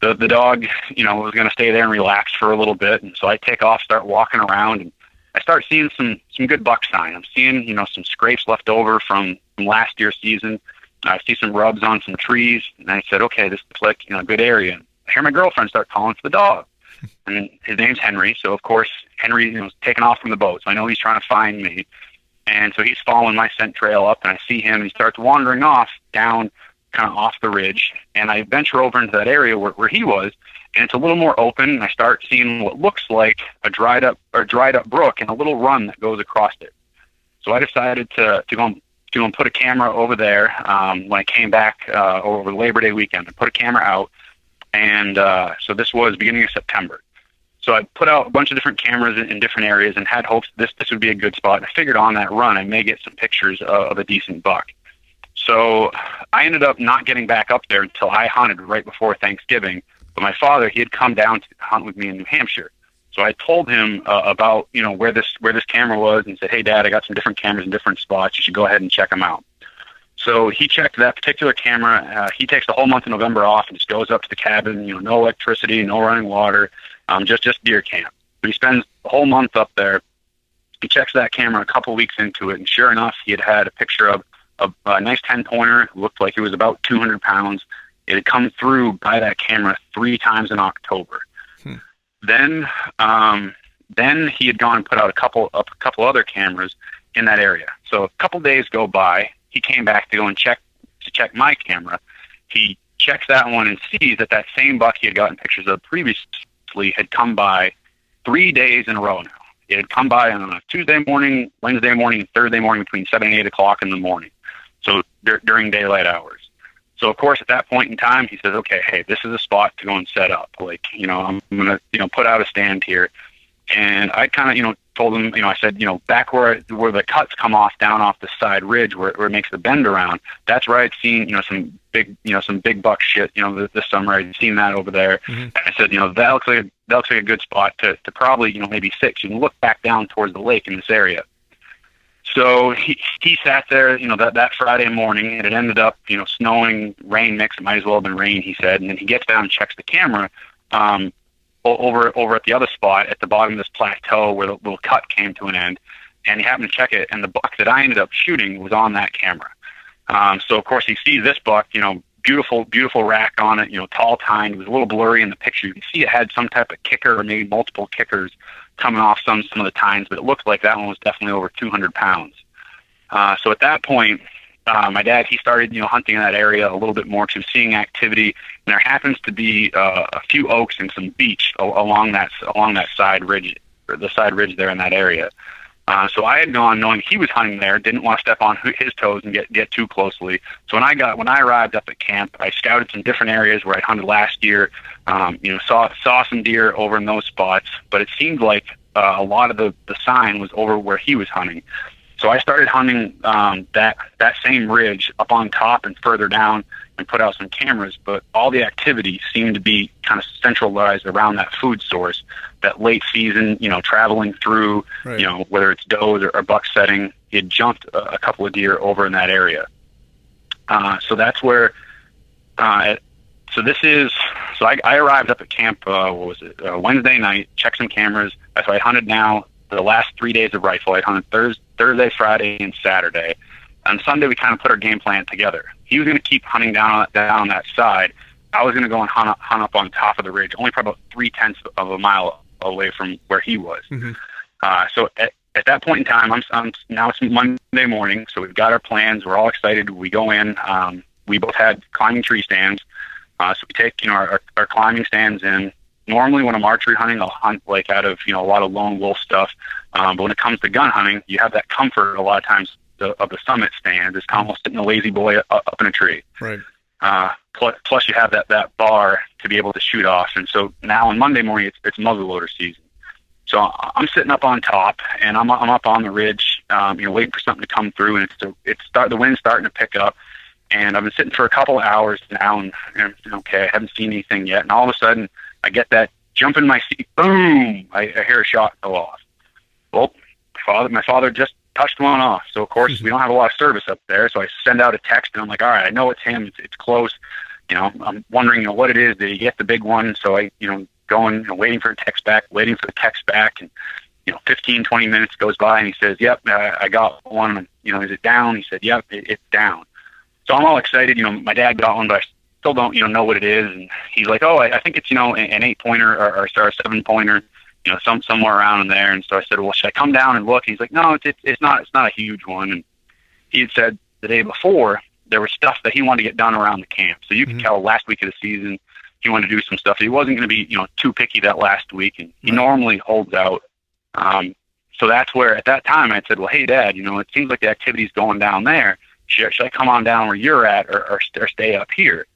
the the dog, you know, was going to stay there and relax for a little bit. And so I take off, start walking around, and I start seeing some some good buck sign. I'm seeing you know some scrapes left over from, from last year's season, I see some rubs on some trees, and I said, okay, this looks like you know a good area. I hear my girlfriend start calling for the dog, and his name's Henry. So of course Henry you know, was taking off from the boat, so I know he's trying to find me. And so he's following my scent trail up, and I see him. And he starts wandering off down, kind of off the ridge. And I venture over into that area where, where he was, and it's a little more open. And I start seeing what looks like a dried up or dried up brook and a little run that goes across it. So I decided to to go and, to go and put a camera over there. Um, when I came back uh, over Labor Day weekend, I put a camera out, and uh, so this was beginning of September. So I put out a bunch of different cameras in, in different areas and had hopes this this would be a good spot. And I figured on that run I may get some pictures of, of a decent buck. So I ended up not getting back up there until I hunted right before Thanksgiving. But my father, he had come down to hunt with me in New Hampshire. So I told him uh, about you know where this where this camera was and said, "Hey, Dad, I got some different cameras in different spots. You should go ahead and check them out." So he checked that particular camera. Uh, he takes the whole month of November off and just goes up to the cabin. You know, no electricity, no running water, um, just just deer camp. He spends the whole month up there. He checks that camera a couple weeks into it, and sure enough, he had had a picture of a, a nice ten pointer. Looked like it was about 200 pounds. It had come through by that camera three times in October. Hmm. Then, um, then he had gone and put out a couple a couple other cameras in that area. So a couple days go by. He came back to go and check to check my camera. He checks that one and sees that that same buck he had gotten pictures of had come by three days in a row now. It had come by on a Tuesday morning, Wednesday morning, Thursday morning between seven and eight o'clock in the morning. So d- during daylight hours. So of course, at that point in time, he says, "Okay, hey, this is a spot to go and set up. Like, you know, I'm gonna, you know, put out a stand here." And I kind of, you know, told him, you know, I said, you know, back where where the cuts come off down off the side ridge where, where it makes the bend around. That's where I'd seen, you know, some big, you know, some big buck shit. You know, this, this summer I'd seen that over there. Mm-hmm. And I said, you know, that looks like a, that looks like a good spot to to probably, you know, maybe six. You can look back down towards the lake in this area. So he he sat there, you know, that that Friday morning, and it ended up, you know, snowing, rain mix. It might as well have been rain, he said. And then he gets down and checks the camera um, over over at the other spot at the bottom of this plateau where the little cut came to an end. And he happened to check it, and the buck that I ended up shooting was on that camera. Um, so of course he sees this buck, you know, beautiful, beautiful rack on it, you know, tall tine. It was a little blurry in the picture. You can see it had some type of kicker or maybe multiple kickers coming off some some of the tines, but it looked like that one was definitely over 200 pounds. Uh, so at that point, uh, my dad he started you know hunting in that area a little bit more because seeing activity, and there happens to be uh, a few oaks and some beech along that along that side ridge, or the side ridge there in that area. Uh, so I had gone knowing he was hunting there, didn't want to step on his toes and get get too closely. So when I got when I arrived up at camp, I scouted some different areas where I hunted last year. Um, you know, saw saw some deer over in those spots, but it seemed like uh, a lot of the the sign was over where he was hunting. So I started hunting um, that that same ridge up on top and further down and put out some cameras, but all the activity seemed to be kind of centralized around that food source, that late season, you know, traveling through, right. you know, whether it's does or, or buck setting, he had jumped a, a, couple of deer over in that area. Uh, so that's where, uh, so this is, so I, I arrived up at camp, uh, what was it, uh, Wednesday night, checked some cameras. So I hunted now the last three days of rifle. I hunted Thursday, Thursday, Friday, and Saturday. On Sunday, we kind of put our game plan together. He was going to keep hunting down down that side. I was going to go and hunt up, hunt up on top of the ridge, only probably about three tenths of a mile away from where he was. Mm-hmm. Uh, so at, at that point in time, I'm, I'm now it's Monday morning, so we've got our plans. We're all excited. We go in. Um, we both had climbing tree stands, uh, so we take you know our, our climbing stands in. Normally, when I'm archery hunting, I'll hunt like out of you know a lot of lone wolf stuff. Um, but when it comes to gun hunting, you have that comfort a lot of times the, of the summit stand. It's almost sitting a La-Z-Boy up, up in a tree. Right. Uh, plus, plus, you have that, that bar to be able to shoot off. And so now on Monday morning, it's, it's muzzleloader season. So I'm sitting up on top, and I'm I'm up on the ridge, um, you know, waiting for something to come through, and it's it's start the wind's starting to pick up, and I've been sitting for a couple of hours now, and, and okay, I haven't seen anything yet, and all of a sudden I get that jump in my seat, boom! I, I hear a shot go off, well, father, my father just touched one off. So of course we don't have a lot of service up there. So I send out a text and I'm like, all right, I know it's him. It's, it's close. You know, I'm wondering, you know, what it is. Did he get the big one? So I, you know, going, you know, waiting for a text back, waiting for the text back, and you know, 15, 20 minutes goes by, and he says, "Yep, uh, I got one." You know, is it down? He said, "Yep, it, it's down." So I'm all excited. You know, my dad got one, but I still don't, you know, know what it is. And he's like, oh, I, I think it's, you know, an eight pointer or, or, or a seven pointer, you know, some somewhere around in there. And so I said, well, should I come down and look? he's like, no, it's, it's it's not it's not a huge one. And he had said the day before there was stuff that he wanted to get done around the camp. So you mm-hmm. could tell last week of the season he wanted to do some stuff. He wasn't going to be, you know, too picky that last week, and he right. normally holds out. Um, so that's where at that time I said, well, hey, Dad, you know, it seems like the activity's going down there. Should, should I come on down where you're at, or, or, or stay up here?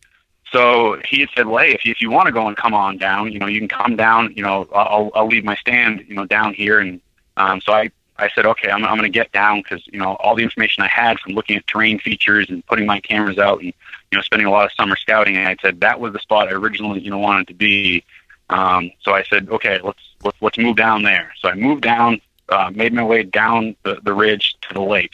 So he had said, well, hey, if you, if you want to go and come on down, you know, you can come down. You know, I'll I'll leave my stand, you know, down here. And um, so I I said, okay, I'm I'm going to get down because you know all the information I had from looking at terrain features and putting my cameras out and you know spending a lot of summer scouting. And I said that was the spot I originally you know wanted to be. Um, so I said, okay, let's let's let's move down there. So I moved down, uh, made my way down the, the ridge to the lake.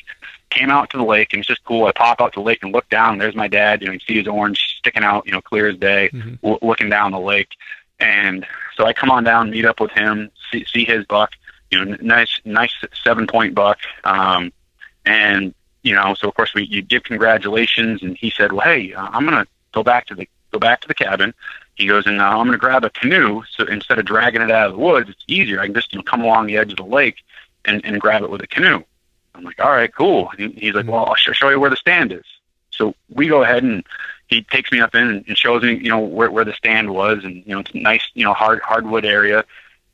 Came out to the lake and it's just cool. I pop out to the lake and look down. And there's my dad. You know, you see his orange sticking out. You know, clear as day, mm-hmm. w- looking down the lake. And so I come on down, meet up with him, see, see his buck. You know, nice, nice seven point buck. Um, and you know, so of course we you give congratulations, and he said, "Well, hey, uh, I'm gonna go back to the go back to the cabin." He goes, and uh, I'm going to grab a canoe. So instead of dragging it out of the woods, it's easier. I can just you know come along the edge of the lake and, and grab it with a canoe. I'm like, all right, cool. And he's like, well, I'll show you where the stand is. So we go ahead and he takes me up in and shows me, you know, where, where the stand was, and you know, it's nice, you know, hard hardwood area.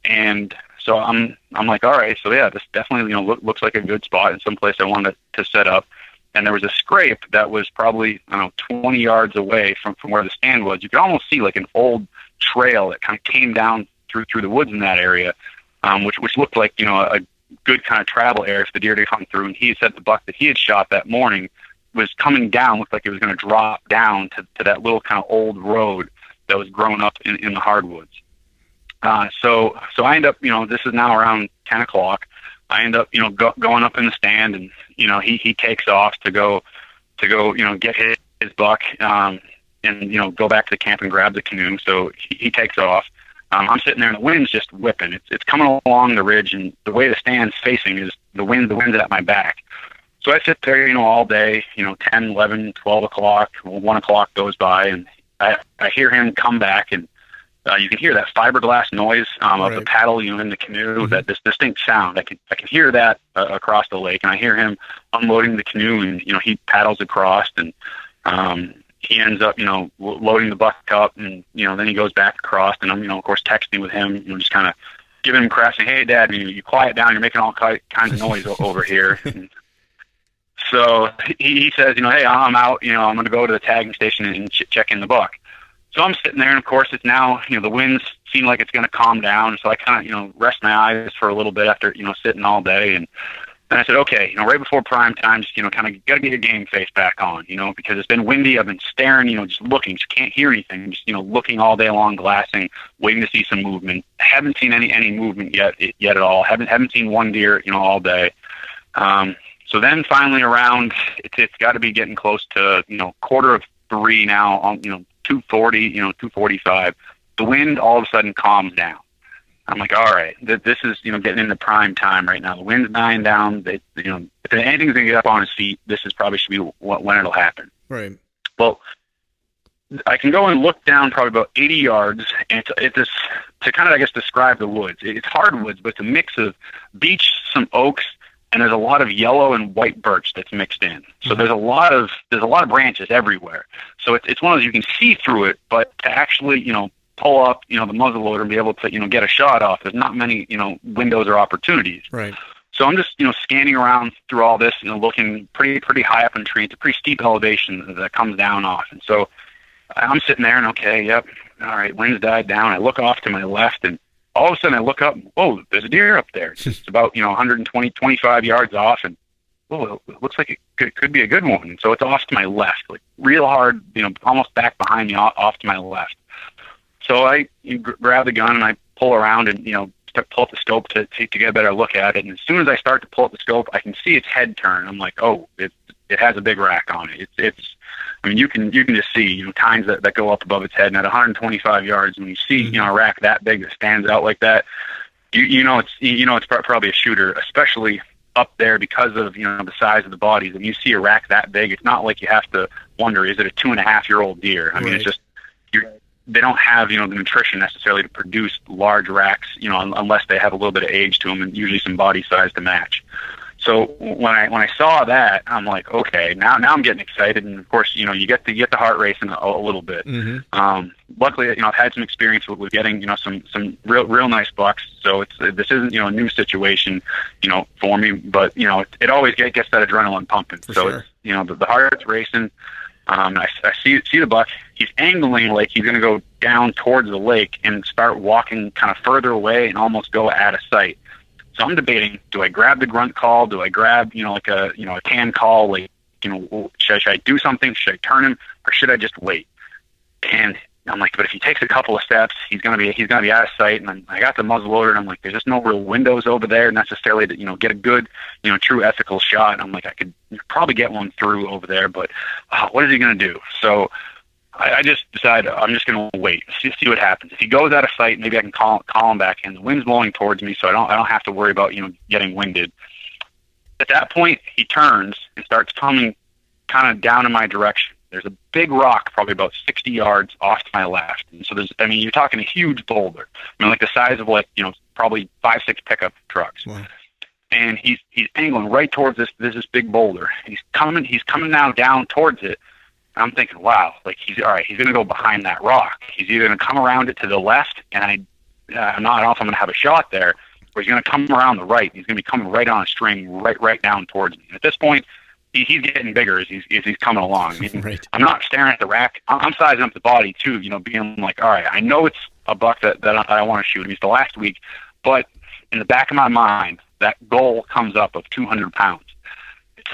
And so I'm I'm like, all right, so yeah, this definitely, you know, look, looks like a good spot and some place I wanted to set up and there was a scrape that was probably I don't know 20 yards away from from where the stand was. You could almost see like an old trail that kind of came down through through the woods in that area, um, which which looked like you know a good kind of travel area for the deer to come through. And he said the buck that he had shot that morning was coming down, looked like it was going to drop down to to that little kind of old road that was grown up in, in the hardwoods. Uh, so so I end up you know this is now around 10 o'clock. I end up, you know, go, going up in the stand, and you know, he he takes off to go to go, you know, get his, his buck, um, and you know, go back to the camp and grab the canoe. So he, he takes off. Um, I'm sitting there, and the wind's just whipping. It's it's coming along the ridge, and the way the stand's facing is the wind. The wind's at my back. So I sit there, you know, all day. You know, 10, 11, 12 o'clock, one o'clock goes by, and I I hear him come back and uh, you can hear that fiberglass noise um, of right. the paddle, you know, in the canoe. Mm-hmm. That this distinct sound. I can I can hear that uh, across the lake, and I hear him unloading the canoe, and you know he paddles across, and um, he ends up, you know, loading the buck up, and you know then he goes back across, and I'm, you know, of course, texting with him, you know, just kind of giving him crap, saying, "Hey, Dad, you, you quiet down. You're making all kinds of noise over here." And so he, he says, you know, hey, I'm out. You know, I'm going to go to the tagging station and ch- check in the buck. So I'm sitting there, and of course, it's now you know the winds seem like it's going to calm down. So I kind of you know rest my eyes for a little bit after you know sitting all day, and then I said, okay, you know, right before prime time, just you know, kind of got to get your game face back on, you know, because it's been windy. I've been staring, you know, just looking, just can't hear anything, just you know, looking all day long, glassing, waiting to see some movement. Haven't seen any any movement yet yet at all. Haven't haven't seen one deer, you know, all day. Um, so then finally around, it's it's got to be getting close to you know quarter of three now. On you know 240, you know, 245. The wind all of a sudden calms down. I'm like, all right, th- this is you know getting into prime time right now. The wind's dying down. They, you know, if anything's gonna get up on his feet, this is probably should be when it'll happen. Right. Well, I can go and look down probably about 80 yards, and it's, it's this to kind of I guess describe the woods. It's hardwoods, but it's a mix of beech, some oaks, and there's a lot of yellow and white birch that's mixed in. So mm-hmm. there's a lot of there's a lot of branches everywhere. So it's it's one of those you can see through it, but to actually you know pull up you know the muzzle loader and be able to you know get a shot off, there's not many you know windows or opportunities. Right. So I'm just you know scanning around through all this, you know, looking pretty pretty high up in the tree. It's a pretty steep elevation that comes down off, and so I'm sitting there and okay, yep, all right, wind's died down. I look off to my left and all of a sudden I look up, whoa, there's a deer up there. It's about, you know, 120, 25 yards off. And, oh, it looks like it could, could be a good one. And so it's off to my left, like real hard, you know, almost back behind me, off, off to my left. So I you grab the gun and I pull around and, you know, start, pull up the scope to, to, to get a better look at it. And as soon as I start to pull up the scope, I can see its head turn. I'm like, oh, it, it has a big rack on it. It's, it's, I mean, you can you can just see you know tines that, that go up above its head, and at 125 yards, when you see mm-hmm. you know a rack that big that stands out like that, you you know it's you know it's probably a shooter, especially up there because of you know the size of the bodies. When you see a rack that big, it's not like you have to wonder is it a two and a half year old deer? I mean, it's just you're they don't have you know the nutrition necessarily to produce large racks, you know, un- unless they have a little bit of age to them and usually some body size to match. So when I when I saw that, I'm like, okay, now now I'm getting excited, and of course, you know, you get the you get the heart racing a, a little bit. Mm-hmm. Um, luckily, you know, I've had some experience with, with getting, you know, some some real real nice bucks. So it's this isn't you know a new situation, you know, for me. But you know, it, it always get, gets that adrenaline pumping. For so sure. it's you know the, the heart's racing. Um, I, I see see the buck. He's angling like he's going to go down towards the lake and start walking kind of further away and almost go out of sight. So I'm debating: do I grab the grunt call? Do I grab you know like a you know a can call? Like you know, should, I- should I do something? Should I turn him or should I just wait? And I'm like, but if he takes a couple of steps, he's gonna be he's gonna be out of sight. And I'm, I got the muzzle loader, and I'm like, there's just no real windows over there necessarily to you know get a good you know true ethical shot. And I'm like, I could probably get one through over there, but uh, what is he gonna do? So I, I just decided I'm just gonna wait, see, see what happens. If he goes out of sight, maybe I can call call him back in. The wind's blowing towards me, so I don't I don't have to worry about you know getting winded. At that point, he turns and starts coming kind of down in my direction. There's a big rock, probably about 60 yards off to my left. And so there's, I mean, you're talking a huge boulder. I mean, like the size of like, you know, probably five, six pickup trucks. Wow. And he's he's angling right towards this this this big boulder. He's coming he's coming now down towards it. I'm thinking, wow, like he's all right. He's going to go behind that rock. He's either going to come around it to the left, and I, uh, I'm not I don't know if I'm going to have a shot there, or he's going to come around the right. He's going to be coming right on a string, right right down towards me. And at this point, he, he's getting bigger as he's as he's coming along. I mean, Right. I'm not staring at the rack. I'm I'm sizing up the body too. You know, being like, all right, I know it's a buck that that I, I want to shoot. I mean, it's the last week, but in the back of my mind, that goal comes up of 200 pounds.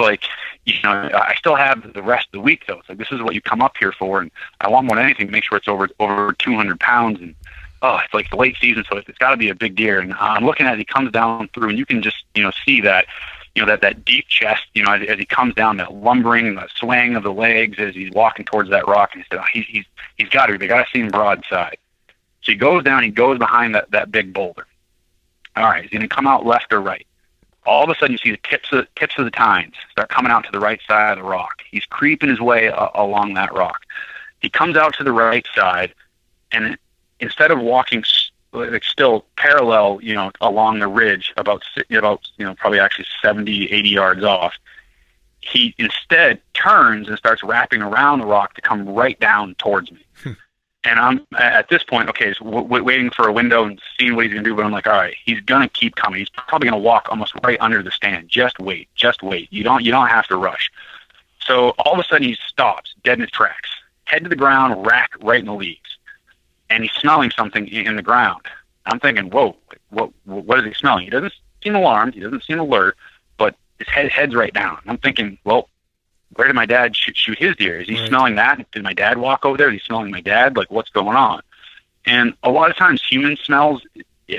Like, you know, I still have the rest of the week though. It's like this is what you come up here for, and I want more than anything to make sure it's over over 200 pounds. And oh, it's like the late season, so it's, got to be a big deer. And I'm looking as he comes down through, and you can just you know see that you know that that deep chest, you know, as, as he comes down, that lumbering, the swaying of the legs as he's walking towards that rock, and he said, oh, uh, he's he's he's got to, they got to see him broadside. So he goes down, he goes behind that that big boulder. All right, he's going to come out left or right. All of a sudden, you see the tips of tips of the tines start coming out to the right side of the rock. He's creeping his way uh, along that rock. He comes out to the right side, and instead of walking like still parallel, you know, along the ridge, about about you know probably actually 70, 80 yards off, he instead turns and starts wrapping around the rock to come right down towards me. And I'm at this point, okay, so w- waiting for a window and seeing what he's gonna do. But I'm like, all right, he's gonna keep coming. He's probably gonna walk almost right under the stand. Just wait, just wait. You don't, you don't have to rush. So all of a sudden he stops, dead in his tracks, head to the ground, rack right in the leaves, and he's smelling something in in the ground. I'm thinking, whoa, what, what is he smelling? He doesn't seem alarmed. He doesn't seem alert, but his head head's right down. I'm thinking, well, where did my dad shoot, shoot his deer? Is he Right. smelling that? Did my dad walk over there? Is he smelling my dad? Like, what's going on? And a lot of times, human smells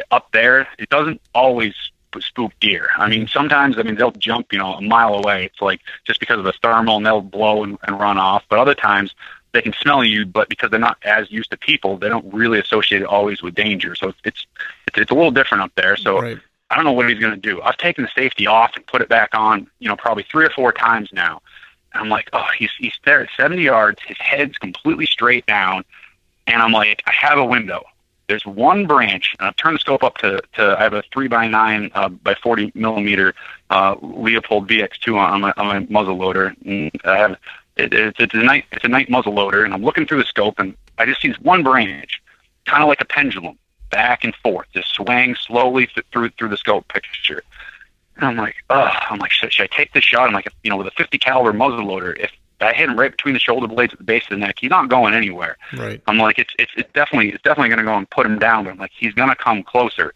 up there. It doesn't always spook deer. I mean, mm-hmm. sometimes, I mean, they'll jump, you know, a mile away. It's like just because of the thermal, and they'll blow and, and run off. But other times, they can smell you, but because they're not as used to people, they don't really associate it always with danger. So it's it's, it's a little different up there. So Right. I don't know what he's going to do. I've taken the safety off and put it back on, you know, probably three or four times now. I'm like, oh, he's he's there at 70 yards. His head's completely straight down, and I'm like, I have a window. There's one branch, and I've turned the scope up to, to I have a three by nine uh, by 40 millimeter uh, Leupold VX2 on my on my muzzle loader. And I have it, it's it's a Knight it's a Knight muzzle loader, and I'm looking through the scope, and I just see this one branch, kind of like a pendulum, back and forth, just swaying slowly th- through through the scope picture. And I'm like, oh, I'm like, should, should I take this shot? I'm like, you know, with a 50 caliber muzzle loader, if I hit him right between the shoulder blades at the base of the neck, he's not going anywhere. Right. I'm like, it's it's, it's definitely it's definitely going to go and put him down. But I'm like, he's going to come closer.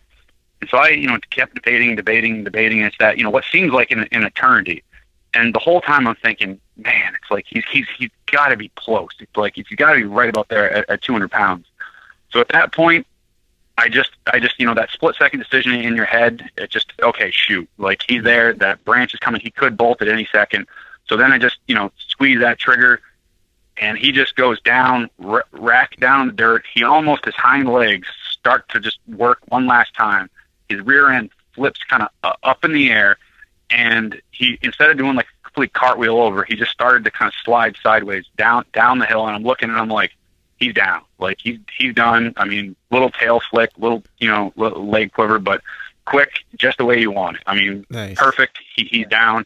And so I, you know, kept debating, debating, debating. It's that you know what seems like an, an eternity, and the whole time I'm thinking, man, it's like he's he's he's got to be close. It's like he's got to be right about there at, at 200 pounds. So at that point, I just I just you know that split second decision in your head. It just okay, shoot, like he's there. That branch is coming. He could bolt at any second. So then I just you know squeeze that trigger, and he just goes down, r- rack down the dirt. He almost his hind legs start to just work one last time. His rear end flips kind of uh, up in the air, and he instead of doing like a complete cartwheel over. He just started to kind of slide sideways down down the hill, and I'm looking and I'm like, he's down. Like he's he's done. I mean, little tail flick, little you know little leg quiver, but quick, just the way you want it. I mean, Nice. perfect. He, he's down,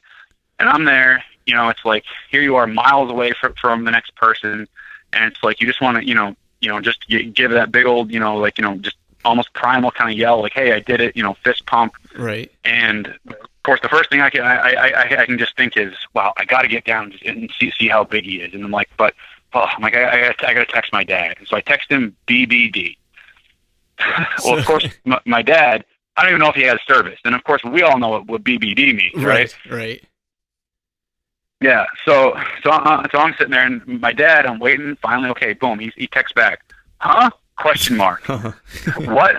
and I'm there. You know, it's like here you are, miles away from from the next person, and it's like you just want to, you know, you know, just give that big old, you know, like you know, just almost primal kind of yell, like, "Hey, I did it!" You know, fist pump. Right. And of course, the first thing I can I I, I, I can just think is, wow, I got to get down and see see how big he is. And I'm like, but oh, I'm like, I, I I got to text my dad. So I text him BBD. well, of course, my, my dad. I don't even know if he has service. And of course, we all know what, what BBD means, right? Right. Right. Yeah. So so uh, so I'm sitting there, and my dad. I'm waiting. Finally, okay, boom. He he texts back, huh? Question mark. what?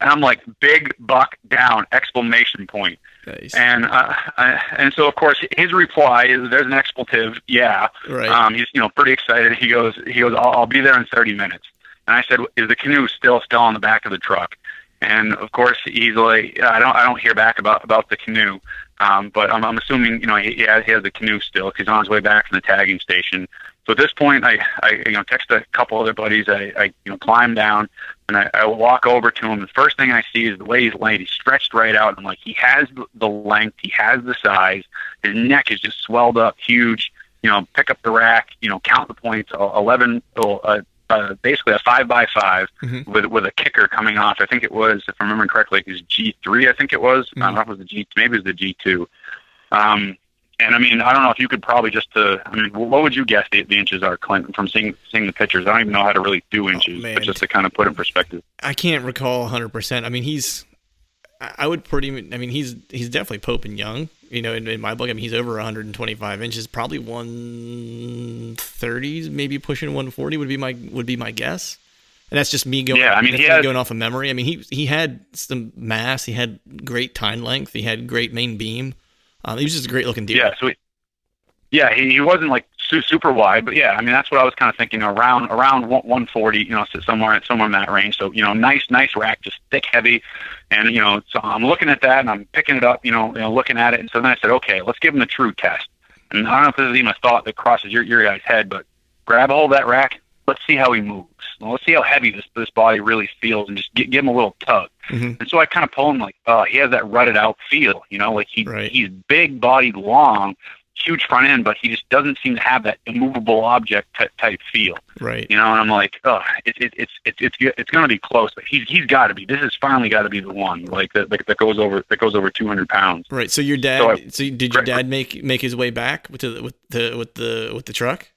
And I'm like, big buck down! Exclamation point. Nice. And uh, uh, and so of course his reply is there's an expletive. Yeah. Right. Um, he's you know pretty excited. He goes he goes I'll, I'll be there in 30 minutes. And I said is the canoe still still on the back of the truck? And of course he's like I don't I don't hear back about about the canoe. Um, but I'm, I'm assuming you know he, he has he has the canoe still because he's on his way back from the tagging station. So at this point, I, I you know text a couple other buddies. I, I you know climb down and I, I walk over to him. The first thing I see is the way he's laying. He's stretched right out. I'm like, he has the- the length, he has the size. His neck is just swelled up, huge. You know, pick up the rack. You know, count the points. Eleven, uh, uh, basically a five by 5 Mhm. with with a kicker coming off. I think it was, if I'm remembering correctly, it was G three. I think it was. I don't know if it was the G. Maybe it was the G two. Um, and I mean, I don't know if you could probably just uh, I mean, what would you guess the, the inches are, Clint, from seeing seeing the pictures? I don't even know how to really do inches, man. but just to kind of put in perspective. I can't recall 100%. I mean, he's I would pretty I mean, he's he's definitely Pope and Young. You know, in, in my book, I mean, he's over 125 inches, probably 130s, maybe pushing 140 would be my would be my guess. And that's just me going Yeah, I mean, he has- going off of memory. I mean, he he had some mass, he had great tine length, he had great main beam. Um, he was just a great looking deer. Yeah, so he, yeah, he, he wasn't like su- super wide, but yeah, I mean that's what I was kind of thinking around around 140, you know, somewhere somewhere in that range. So you know, nice nice rack, just thick, heavy, and you know, so I'm looking at that and I'm picking it up, you know, you know, looking at it, and so then I said, okay, let's give him the true test. And I don't know if this is even a thought that crosses your your guys' head, but grab a hold of that rack. Let's see how he moves. Well, let's see how heavy this this body really feels, and just gi- give him a little tug. Mhm. And so I kind of pull him like, uh, he has that rutted out feel, you know, like he Right. he's big bodied, long, huge front end, but he just doesn't seem to have that immovable object ty- type feel, Right. you know. And I'm like, oh, it, it, it's it's it's it's going to be close, but he's he's got to be. This has finally got to be the one, like that, that that goes over that goes over 200 pounds. Right. So your dad. So So, did your dad make make his way back with the with the with the with the truck?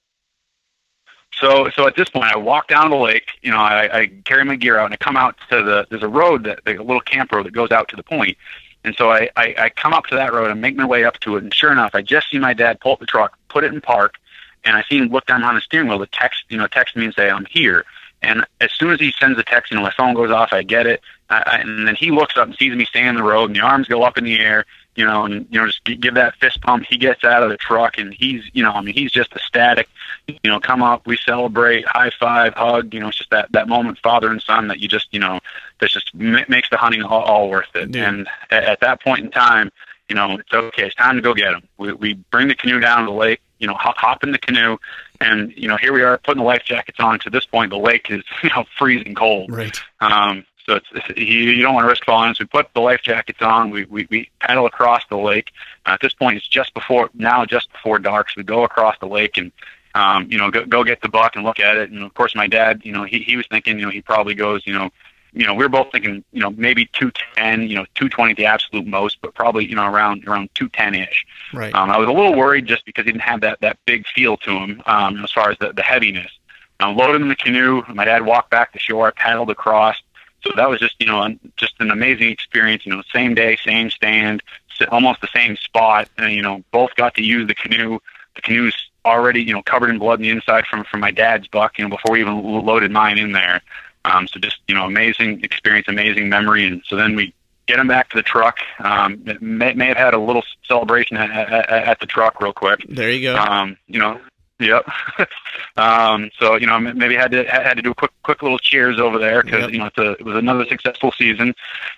So, so at this point, I walk down the lake. You know, I, I carry my gear out, and I come out to the. There's a road that, a little camp road that goes out to the point, and so I, I, I come up to that road and make my way up to it. And sure enough, I just see my dad pull up the truck, put it in park, and I see him look down on the steering wheel to text, you know, text me and say I'm here. And as soon as he sends the text, you know, my phone goes off. I get it, I, I, and then he looks up and sees me standing in the road, and the arms go up in the air, you know, and you know, just give that fist pump. He gets out of the truck, and he's, you know, I mean, he's just ecstatic. You know, come up, we celebrate, high five, hug. You know, it's just that that moment, father and son, that you just, you know, that just ma- makes the hunting all, all worth it. Yeah. And at, at that point in time, you know, it's okay. It's time to go get him. We we bring the canoe down to the lake. You know, hop, hop in the canoe, and you know, here we are putting the life jackets on. To this point, the lake is you know freezing cold. Right. Um, so it's, it's you, you don't want to risk falling. So we put the life jackets on. We we, we paddle across the lake. Uh, at this point, it's just before now, just before dark. So we go across the lake and um, you know go, go get the buck and look at it. And of course, my dad, you know, he he was thinking, you know, he probably goes, you know. You know, we were both thinking, you know, maybe 210, you know, 220 the absolute most, but probably, you know, around around 210 ish. Right. Um, I was a little worried just because he didn't have that that big feel to him um, as far as the, the heaviness. I loaded in the canoe. My dad walked back to shore, I paddled across. So that was just you know an, just an amazing experience. You know, same day, same stand, almost the same spot. And, you know, both got to use the canoe. The canoe's already you know covered in blood on the inside from from my dad's buck. You know, before we even loaded mine in there. Um, so just you know, amazing experience, amazing memory. And so then we get him back to the truck. Um, may, may have had a little celebration at, at, at the truck real quick. there you go. Um, you know, yep. um, so you know, maybe had to had to do a quick quick little cheers over there because Yep. you know it's a, it was another successful season,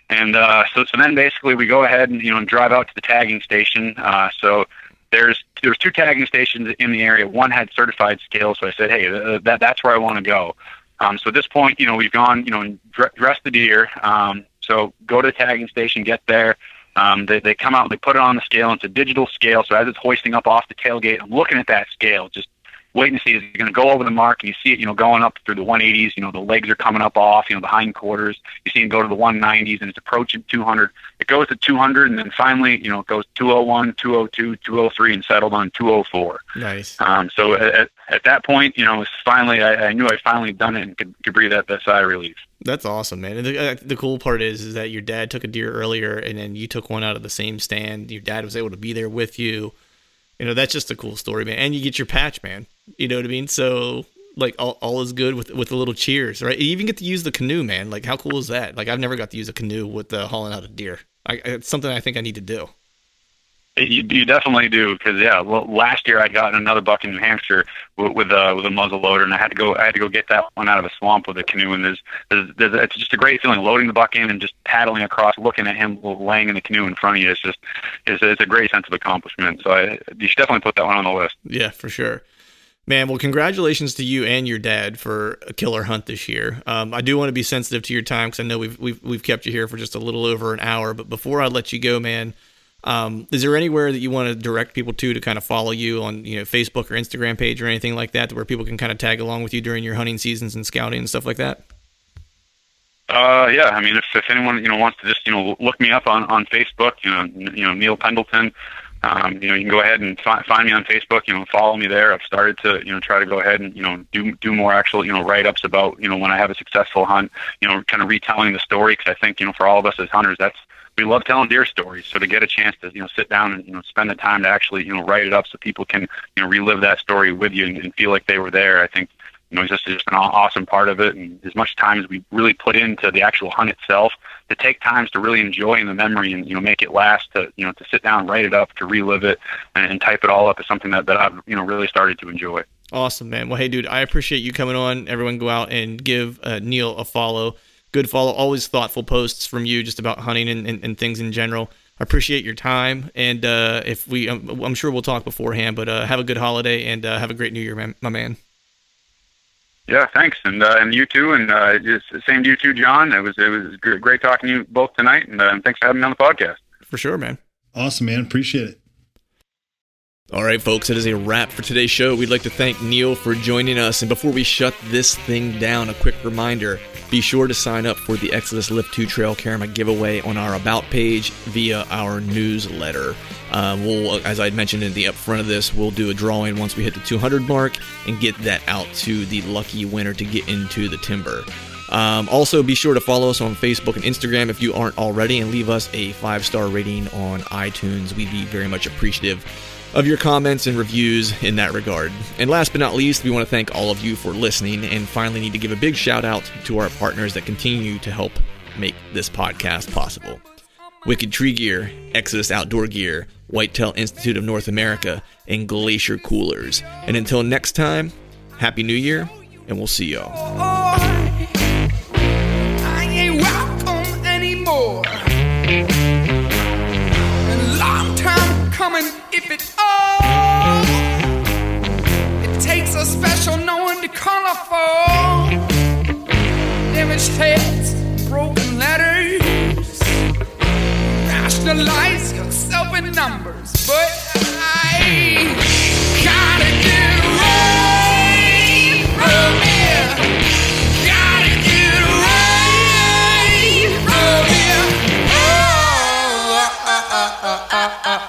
and uh, so so then basically we go ahead and you know and drive out to the tagging station. Uh, so there's there's two tagging stations in the area. One had certified scales, so I said, hey, uh, that that's where I want to go. Um, so at this point, you know, we've gone, you know, and dressed the deer. Um, so go to the tagging station, get there. Um, they, they come out and they put it on the scale. It's a digital scale. So as it's hoisting up off the tailgate, I'm looking at that scale, just waiting to see is it going to go over the mark. And you see it, you know, going up through the 180s. You know, the legs are coming up off. You know, the hindquarters. You see it go to the 190s, and it's approaching 200. It goes to 200, and then finally, you know, it goes 201, 202, 203, and settled on 204. Nice. Um, so at, at that point, you know, finally, I, I knew I finally done it and could, could breathe that, that sigh of relief. That's awesome, man. And the, uh, the cool part is, is that your dad took a deer earlier, and then you took one out of the same stand. Your dad was able to be there with you. You know, that's just a cool story, man. And you get your patch, man. You know what I mean? So like all, all is good with with the little cheers, right? You even get to use the canoe, man. Like how cool is that? Like I've never got to use a canoe with the hauling out a deer. I, it's something I think I need to do. You, you definitely do because yeah. Well, last year I got another buck in New Hampshire with with, uh, with a muzzle loader, and I had to go. I had to go get that one out of a swamp with a canoe. And there's, there's, there's it's just a great feeling loading the buck in and just paddling across, looking at him laying in the canoe in front of you. It's just it's, it's a great sense of accomplishment. So I, you should definitely put that one on the list. Yeah, for sure. Man, well, congratulations to you and your dad for a killer hunt this year. Um, I do want to be sensitive to your time because I know we've, we've we've kept you here for just a little over an hour. But before I let you go, man, um, is there anywhere that you want to direct people to to kind of follow you on you know Facebook or Instagram page or anything like that, where people can kind of tag along with you during your hunting seasons and scouting and stuff like that? Uh, yeah. I mean, if, if anyone you know wants to just you know look me up on on Facebook, you know, you know Neil Pendleton um, you know, you can go ahead and fi- find me on Facebook. You know, follow me there. I've started to, you know, try to go ahead and, you know, do do more actual, you know, write ups about, you know, when I have a successful hunt. You know, kind of retelling the story because I think, you know, for all of us as hunters, that's we love telling deer stories. So to get a chance to, you know, sit down and, you know, spend the time to actually, you know, write it up so people can, you know, relive that story with you and, and feel like they were there. I think you know, it's just, just an awesome part of it. And as much time as we really put into the actual hunt itself, to take times to really enjoy in the memory and, you know, make it last, to, you know, to sit down, write it up, to relive it and, and type it all up is something that, that I've, you know, really started to enjoy. Awesome, man. Well, hey, dude, I appreciate you coming on. Everyone go out and give uh, Neil a follow. Good follow. Always thoughtful posts from you just about hunting and, and, and things in general. I appreciate your time. And uh, if we, I'm, um, I'm, sure we'll talk beforehand, but uh, have a good holiday and uh, have a great new year, man, my man. Yeah, thanks, and uh, and you too, and uh, just same to you too, John. It was it was great talking to you both tonight, and uh, thanks for having me on the podcast. For sure, man. Awesome, man. Appreciate it. All right, folks, that is a wrap for today's show. We'd like to thank Neil for joining us. And before we shut this thing down, a quick reminder be sure to sign up for the Exodus Lift 2 Trail Camera giveaway on our About page via our newsletter. Um, we'll, as I mentioned in the upfront of this, we'll do a drawing once we hit the 200 mark and get that out to the lucky winner to get into the timber. Um, also, be sure to follow us on Facebook and Instagram if you aren't already, and leave us a five star rating on iTunes. We'd be very much appreciative of your comments and reviews in that regard. And last but not least, we want to thank all of you for listening and finally need to give a big shout out to our partners that continue to help make this podcast possible. Wicked Tree Gear, Exodus Outdoor Gear, Whitetail Institute of North America, and Glacier Coolers. And until next time, Happy New Year, and we'll see y'all. If it all. It takes a special knowing to colorful. Damaged heads, broken letters. Rationalize yourself in numbers, but I gotta get away from here. Uh, uh, uh,